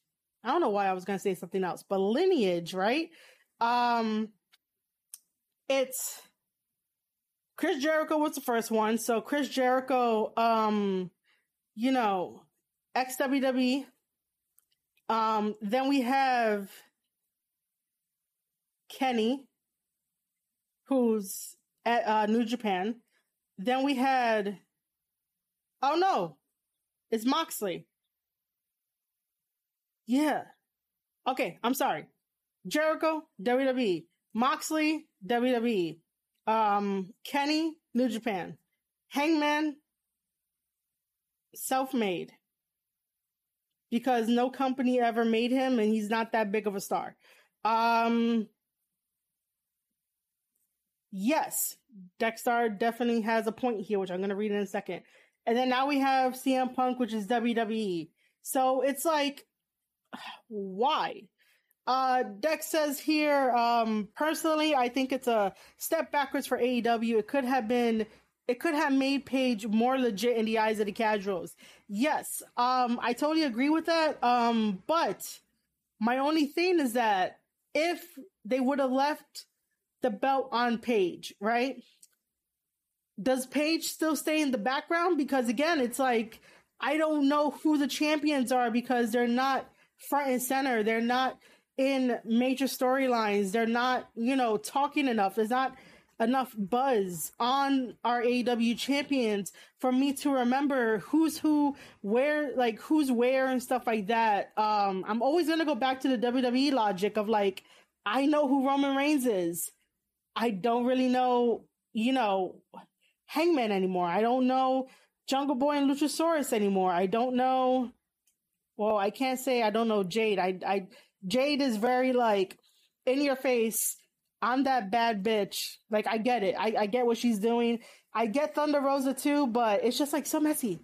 I don't know why I was going to say something else, but lineage, right? Um, it's Chris Jericho was the first one. So Chris Jericho, um, you know, ex WWE. Um, then we have Kenny, who's at uh, New Japan. Then we had, oh no, it's Moxley. Yeah. Okay, I'm sorry. Jericho, WWE. Moxley, WWE. Um, Kenny, New Japan. Hangman, self made. Because no company ever made him and he's not that big of a star. Um, yes, Dexstar definitely has a point here, which I'm going to read in a second. And then now we have CM Punk, which is WWE. So it's like, *sighs* why? Uh, Dex says here, um, personally, I think it's a step backwards for AEW. It could have been, it could have made Page more legit in the eyes of the casuals. Yes, um, I totally agree with that. Um, but my only thing is that if they would have left the belt on Page, right? Does Page still stay in the background? Because again, it's like, I don't know who the champions are because they're not front and center. They're not in major storylines. They're not, you know, talking enough. There's not enough buzz on our AEW champions for me to remember who's who, where, like who's where and stuff like that. Um, I'm always gonna go back to the WWE logic of like, I know who Roman Reigns is. I don't really know, you know, Hangman anymore. I don't know Jungle Boy and Luchasaurus anymore. I don't know. Well, I can't say I don't know Jade. I, I, Jade is very like in your face. I'm that bad bitch. Like I get it. I, I get what she's doing. I get Thunder Rosa too, but it's just like so messy.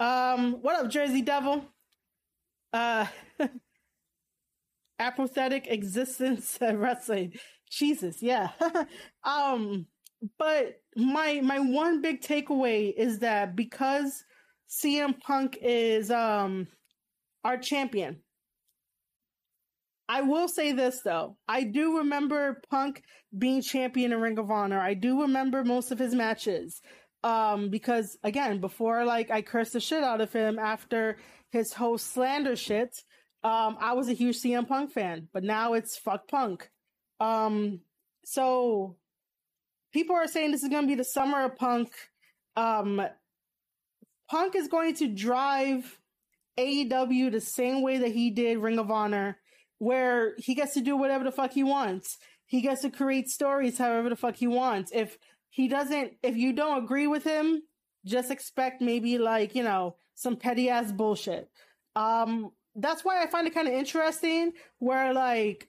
Um, what up, Jersey Devil? Uh, *laughs* apathetic existence wrestling. Jesus, yeah. *laughs* um, but my my one big takeaway is that because CM Punk is um our champion, I will say this though. I do remember Punk being champion in Ring of Honor. I do remember most of his matches. Um, because again, before like I cursed the shit out of him after his whole slander shit, Um, I was a huge CM Punk fan, but now it's fuck Punk. Um, so people are saying this is going to be the summer of Punk. Um, Punk is going to drive AEW the same way that he did Ring of Honor, where he gets to do whatever the fuck he wants. He gets to create stories however the fuck he wants. If he doesn't, if you don't agree with him, just expect maybe like, you know, some petty ass bullshit. Um, that's why I find it kind of interesting where like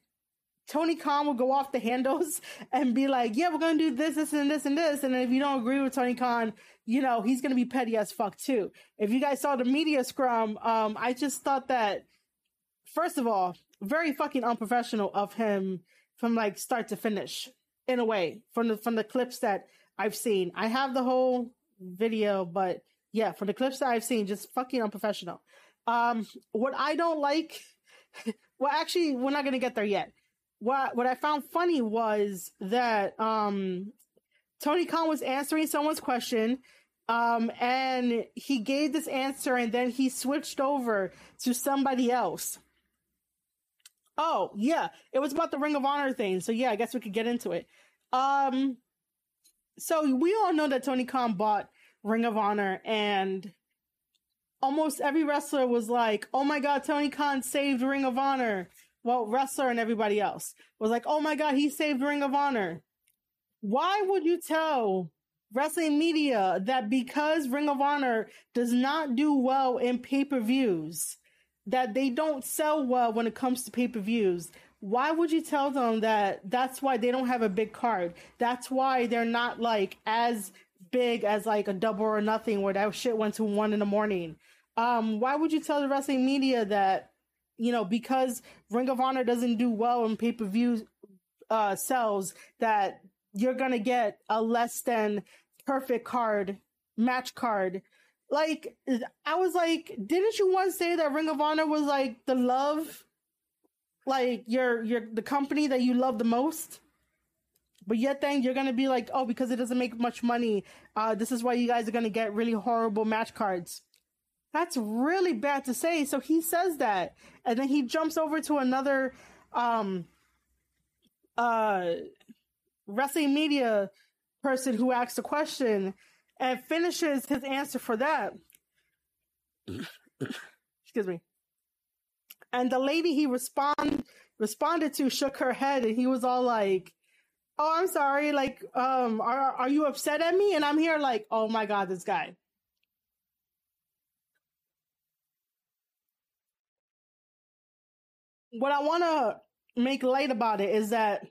Tony Khan will go off the handles *laughs* and be like, yeah, we're going to do this, this, and this, and this. And if you don't agree with Tony Khan, you know, he's going to be petty as fuck too. If you guys saw the media scrum, um, I just thought that, first of all, very fucking unprofessional of him from like start to finish in a way from the, from the clips that I've seen. I have the whole video, but yeah, from the clips that I've seen, just fucking unprofessional. Um, what I don't like, *laughs* well, actually, we're not going to get there yet what what I found funny was that um, Tony Khan was answering someone's question, um, and he gave this answer, and then he switched over to somebody else. Oh yeah, it was about the Ring of Honor thing. So yeah, I guess we could get into it. Um, so we all know that Tony Khan bought Ring of Honor, and almost every wrestler was like, "Oh my God, Tony Khan saved Ring of Honor." Well, wrestler and everybody else was like, oh my God, he saved Ring of Honor. Why would you tell wrestling media that because Ring of Honor does not do well in pay per views, that they don't sell well when it comes to pay per views? Why would you tell them that that's why they don't have a big card? That's why they're not like as big as like a double or nothing where that shit went to one in the morning. Um, why would you tell the wrestling media that you know, because Ring of Honor doesn't do well in pay per view uh, sales, that you're gonna get a less than perfect card, match card. Like, I was like, didn't you once say that Ring of Honor was like the love, like your your the company that you love the most? But yet then you're gonna be like, oh, because it doesn't make much money, uh, this is why you guys are gonna get really horrible match cards. That's really bad to say. So he says that. And then he jumps over to another um uh wrestling media person who asks a question and finishes his answer for that. *coughs* Excuse me. And the lady he respond responded to shook her head and he was all like, Oh, I'm sorry, like, um, are are you upset at me? And I'm here like, oh my god, this guy. What I want to make light about it is that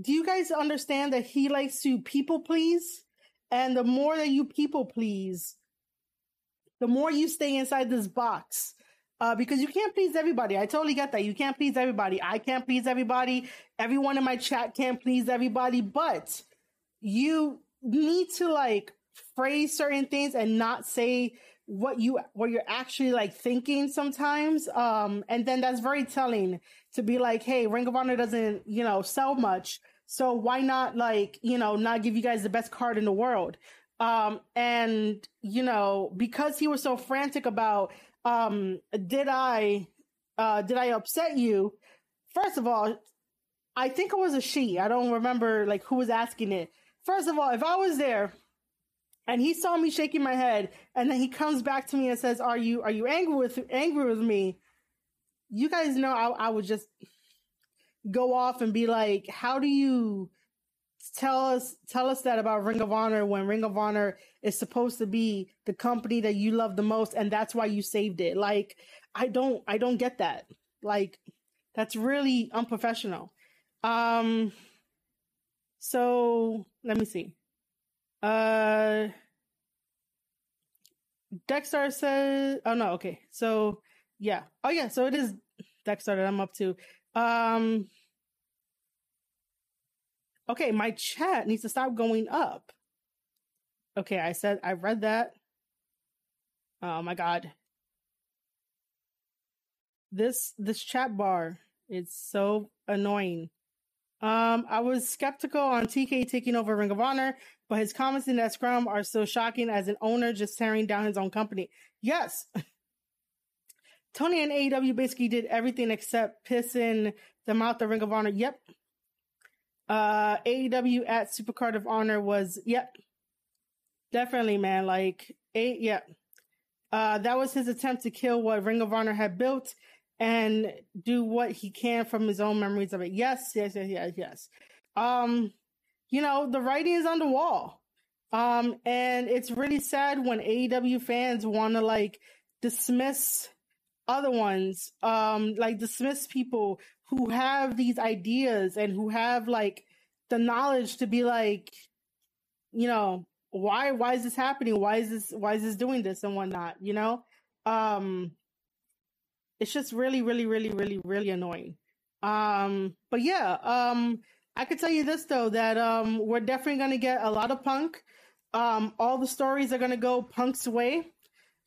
do you guys understand that he likes to people please? And the more that you people please, the more you stay inside this box. Uh, because you can't please everybody. I totally get that. You can't please everybody. I can't please everybody. Everyone in my chat can't please everybody, but you need to like phrase certain things and not say what you what you're actually like thinking sometimes um and then that's very telling to be like hey ring of honor doesn't you know sell much. So why not like you know not give you guys the best card in the world? Um and you know because he was so frantic about um did i uh did i upset you? First of all i think it was a she. I don't remember like who was asking it. First of all if i was there and he saw me shaking my head and then he comes back to me and says are you are you angry with angry with me? You guys know I, I would just go off and be like how do you tell us tell us that about ring of honor when ring of honor is supposed to be the company that you love the most and that's why you saved it? Like i don't i don't get that. Like that's really unprofessional. Um so let me see uh, Dexter says, oh no, okay. So yeah. Oh yeah, so it is Dexter that I'm up to. Um, okay, my chat needs to stop going up. Okay, I said, I read that. Oh my God. This, this chat bar is so annoying. Um, I was skeptical on TK taking over Ring of Honor, but his comments in that scrum are so shocking as an owner just tearing down his own company. Yes. *laughs* Tony and AEW basically did everything except pissing them out the Ring of Honor. Yep. Uh, AEW at Supercard of Honor was, yep. Definitely, man. Like, a, yeah. Uh, that was his attempt to kill what Ring of Honor had built and do what he can from his own memories of it. Yes, yes, yes, yes, yes. Um, you know, the writing is on the wall. Um, and it's really sad when AEW fans want to like dismiss other ones, um, like dismiss people who have these ideas and who have like the knowledge to be like, you know, why, why is this happening? Why is this, why is this doing this and whatnot, you know? Um, it's just really, really, really, really, really annoying. Um, but yeah, um, I could tell you this though, that, um, we're definitely going to get a lot of punk. Um, all the stories are going to go punk's way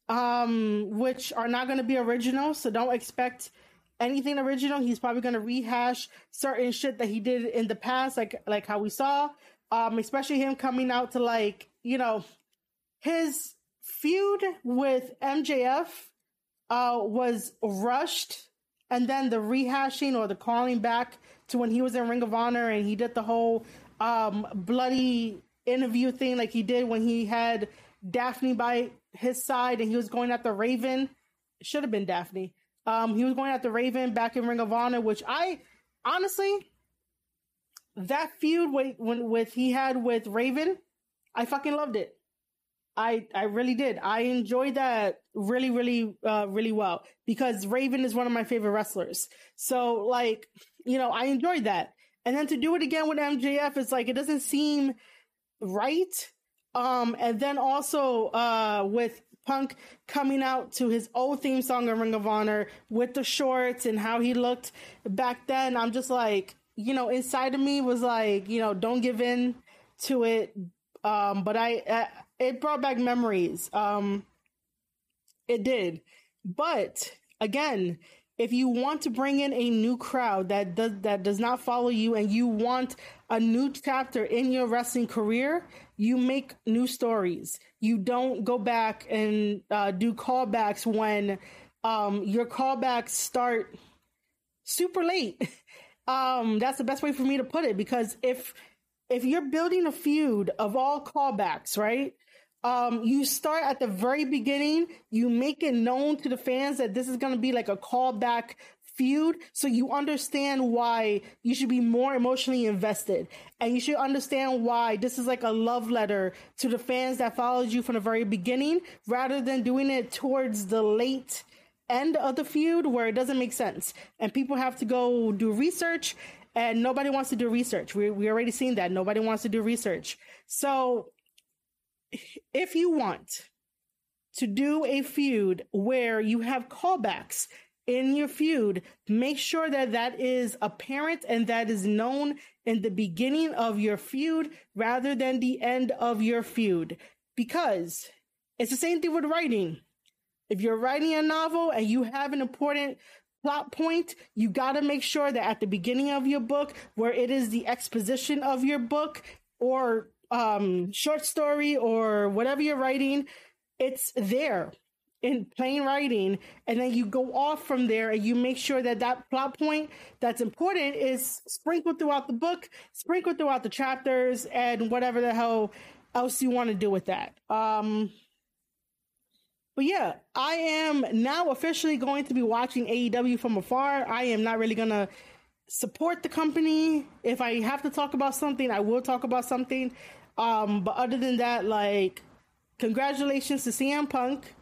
um, which are not going to be original. So don't expect anything original. He's probably going to rehash certain shit that he did in the past, like like how we saw. Um, especially him coming out to like you know his feud with MJF uh, was rushed, and then the rehashing or the calling back to when he was in Ring of Honor and he did the whole um, bloody interview thing like he did when he had Daphne by his side and he was going at the Raven. Should have been Daphne. Um, he was going at the Raven back in Ring of Honor, which I honestly that feud with when with he had with Raven, I fucking loved it. I I really did. I enjoyed that really really uh really well because Raven is one of my favorite wrestlers. So like, you know, I enjoyed that. And then to do it again with MJF is like it doesn't seem right um, and then also uh, with Punk coming out to his old theme song in Ring of Honor with the shorts and how he looked back then, I'm just like, you know, inside of me was like, you know, don't give in to it. Um, but I, it brought back memories. Um, it did. But again, if you want to bring in a new crowd that does that does not follow you and you want a new chapter in your wrestling career, you make new stories. You don't go back and uh, do callbacks when um, your callbacks start super late. *laughs* um, that's the best way for me to put it because if if you're building a feud of all callbacks, right? Um, you start at the very beginning. You make it known to the fans that this is going to be like a callback feud so you understand why you should be more emotionally invested. And you should understand why this is like a love letter to the fans that followed you from the very beginning rather than doing it towards the late end of the feud where it doesn't make sense. And people have to go do research and nobody wants to do research. We we already seen that. Nobody wants to do research. So if you want to do a feud where you have callbacks in your feud, make sure that that is apparent and that is known in the beginning of your feud rather than the end of your feud. Because it's the same thing with writing. If you're writing a novel and you have an important plot point, you got to make sure that at the beginning of your book, where it is the exposition of your book or um, short story or whatever you're writing, it's there in plain writing. And then you go off from there and you make sure that that plot point that's important is sprinkled throughout the book sprinkled throughout the chapters and whatever the hell else you want to do with that. Um but yeah i am now officially going to be watching aew from afar. I am not really gonna support the company. If i have to talk about something i will talk about something um but other than that like congratulations to cm punk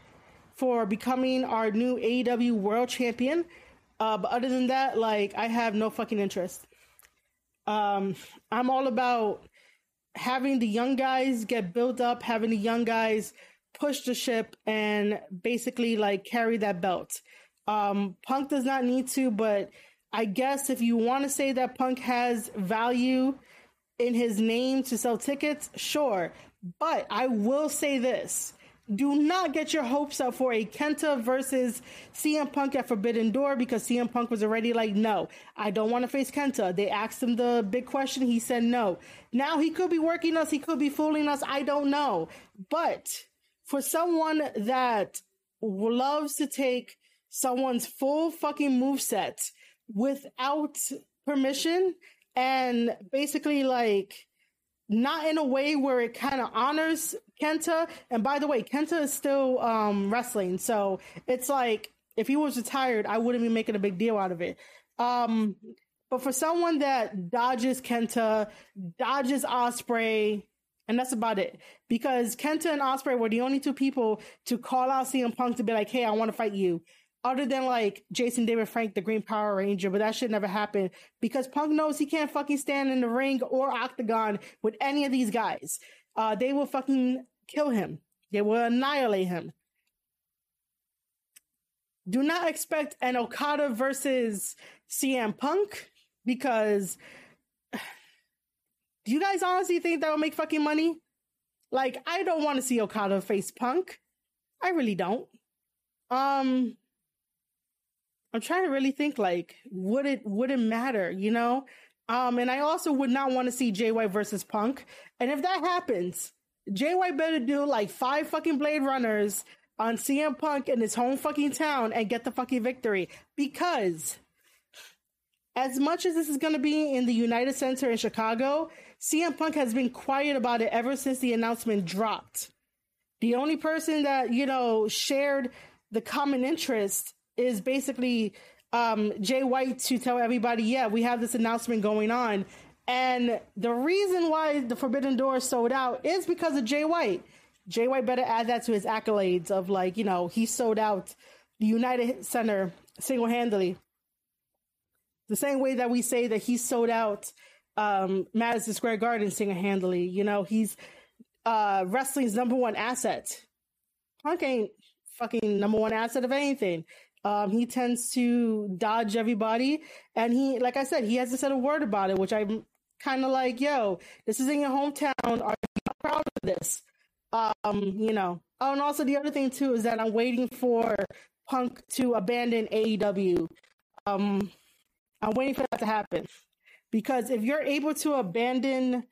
for becoming our new AEW World Champion. Uh, but other than that, like I have no fucking interest. Um, I'm all about having the young guys get built up, having the young guys push the ship and basically like carry that belt. Um, Punk does not need to, but I guess if you want to say that Punk has value in his name to sell tickets, sure. But I will say this do not get your hopes up for a Kenta versus CM Punk at Forbidden Door because CM Punk was already like, no, I don't want to face Kenta. They asked him the big question. He said no. Now he could be working us. He could be fooling us. I don't know. But for someone that loves to take someone's full fucking move set without permission and basically like not in a way where it kind of honors Kenta. And by the way, Kenta is still um, wrestling, so it's like if he was retired, I wouldn't be making a big deal out of it. Um, but for someone that dodges Kenta, dodges Ospreay, and that's about it. Because Kenta and Ospreay were the only two people to call out CM Punk to be like, "Hey, I want to fight you." Other than like Jason David Frank, the Green Power Ranger, but that should never happen because Punk knows he can't fucking stand in the ring or octagon with any of these guys. Uh, they will fucking kill him. They will annihilate him. Do not expect an Okada versus CM Punk because *sighs* do you guys honestly think that will make fucking money? Like, I don't want to see Okada face Punk. I really don't. Um, I'm trying to really think like, would it would it matter, you know? Um, and I also would not want to see JY versus Punk. And if that happens, JY better do like five fucking Blade Runners on CM Punk in his home fucking town and get the fucking victory. Because as much as this is going to be in the United Center in Chicago, CM Punk has been quiet about it ever since the announcement dropped. The only person that, you know, shared the common interest is basically um, Jay White to tell everybody, yeah, we have this announcement going on. And the reason why the Forbidden Door sold out is because of Jay White. Jay White better add that to his accolades of like, you know, he sold out the United Center single handedly the same way that we say that he sold out um, Madison Square Garden single handedly. You know, he's uh, wrestling's number one asset. Punk ain't fucking number one asset of anything. Um, he tends to dodge everybody, and he, like I said, he hasn't said a word about it, which I'm kind of like, yo, this is in your hometown. Are you proud of this? Um, you know. Oh, and also the other thing too is that I'm waiting for Punk to abandon AEW. Um, I'm waiting for that to happen. Because if you're able to abandon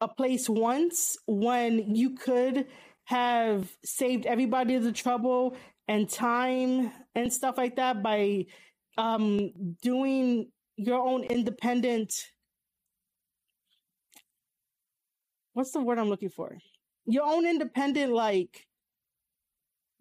a place once when you could have saved everybody the trouble and time and stuff like that by um, doing your own independent what's the word I'm looking for? Your own independent like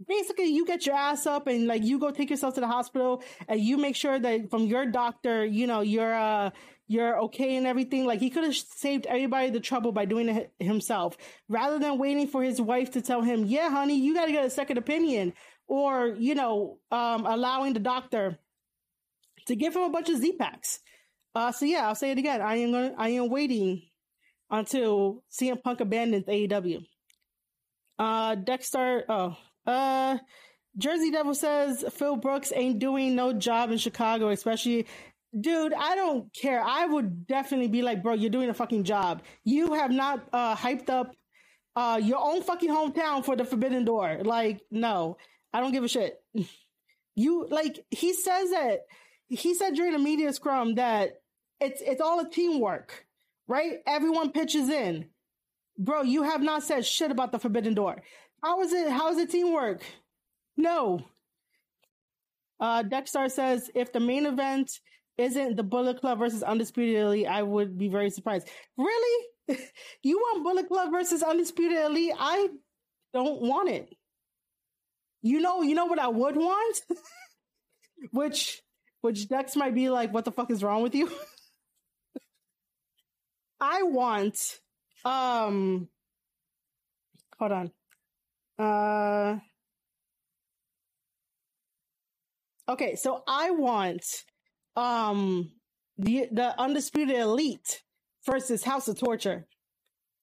basically you get your ass up and like you go take yourself to the hospital and you make sure that from your doctor, you know, you're uh you're okay and everything. Like he could have saved everybody the trouble by doing it himself rather than waiting for his wife to tell him, "Yeah, honey, you got to get a second opinion." Or, you know, um allowing the doctor to give him a bunch of Z-Packs. Uh so yeah, I'll say it again. I am going I am waiting until CM Punk abandons AEW. Uh Dexter, oh, uh, Jersey Devil says Phil Brooks ain't doing no job in Chicago, especially. Dude, I don't care. I would definitely be like, bro, you're doing a fucking job. You have not uh, hyped up uh, your own fucking hometown for the Forbidden Door. Like, no, I don't give a shit. *laughs* you like he says that he said during the media scrum that it's it's all a teamwork, right? Everyone pitches in. Bro, you have not said shit about the Forbidden Door. How is it? How is it teamwork? No. Uh, Dexter says if the main event isn't the Bullet Club versus Undisputed Elite, I would be very surprised. Really? *laughs* you want Bullet Club versus Undisputed Elite? I don't want it. You know, you know what I would want? *laughs* which which Dex might be like, what the fuck is wrong with you? *laughs* I want um hold on. Uh, okay, so I want um the the undisputed elite versus House of Torture.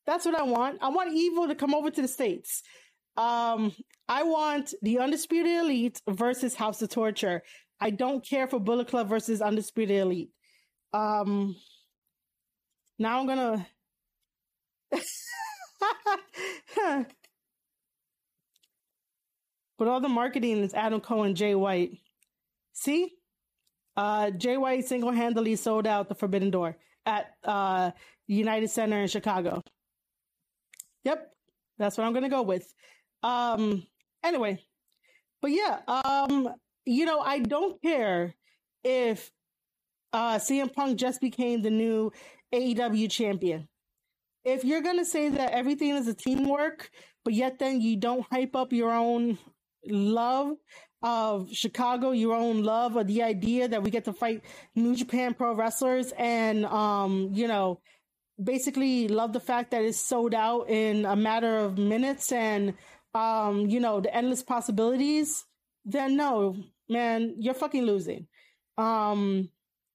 That's what I want. I want Evil to come over to the states. Um, I want the undisputed elite versus House of Torture. I don't care for Bullet Club versus Undisputed Elite. Um, now I'm gonna. *laughs* But all the marketing is Adam Cole, Jay White. See? Uh, Jay White single handedly sold out the Forbidden Door at uh, United Center in Chicago. Yep, that's what I'm to go with. Um, anyway, but yeah, um, you know, I don't care if uh, CM Punk just became the new AEW champion. If you're to say that everything is a teamwork, but yet then you don't hype up your own love of Chicago, your own love of the idea that we get to fight New Japan Pro wrestlers and, um, you know, basically love the fact that it's sold out in a matter of minutes and, um, you know, the endless possibilities, then no, man, you're fucking losing. Um,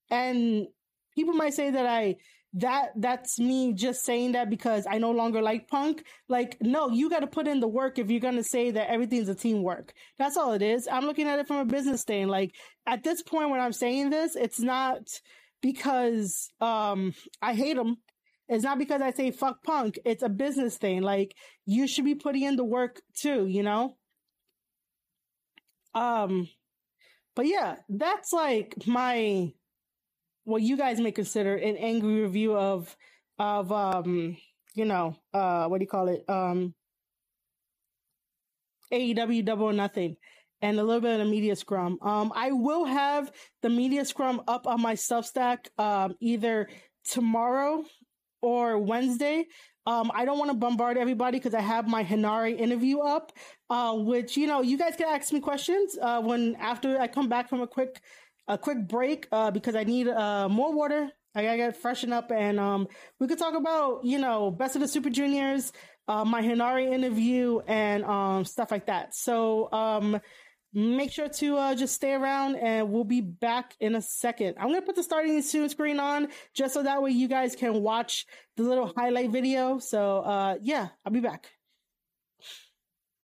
and people might say that I that that's me just saying that because I no longer like punk. Like, no, you got to put in the work if you're to say that everything's a teamwork. That's all it is. I'm looking at it from a business thing. Like, at this point when I'm saying this, it's not because um I hate them. It's not because I say fuck punk. It's a business thing. Like, you should be putting in the work too, you know? Um, but yeah, that's like my what you guys may consider an angry review of of um you know uh what do you call it um AEW Double Nothing and a little bit of the media scrum. Um, I will have the media scrum up on my Substack um, either tomorrow or Wednesday. Um, I don't want to bombard everybody because I have my Henare interview up, uh, which you know you guys can ask me questions uh, when after I come back from a quick a quick break uh, because I need uh, more water. I gotta get freshen up, and um, we could talk about you know best of the Super Juniors, uh, my Henare interview, and um, stuff like that. So um, make sure to uh, just stay around, and we'll be back in a second. I'm gonna put the starting soon screen on just so that way you guys can watch the little highlight video. So uh, yeah, I'll be back.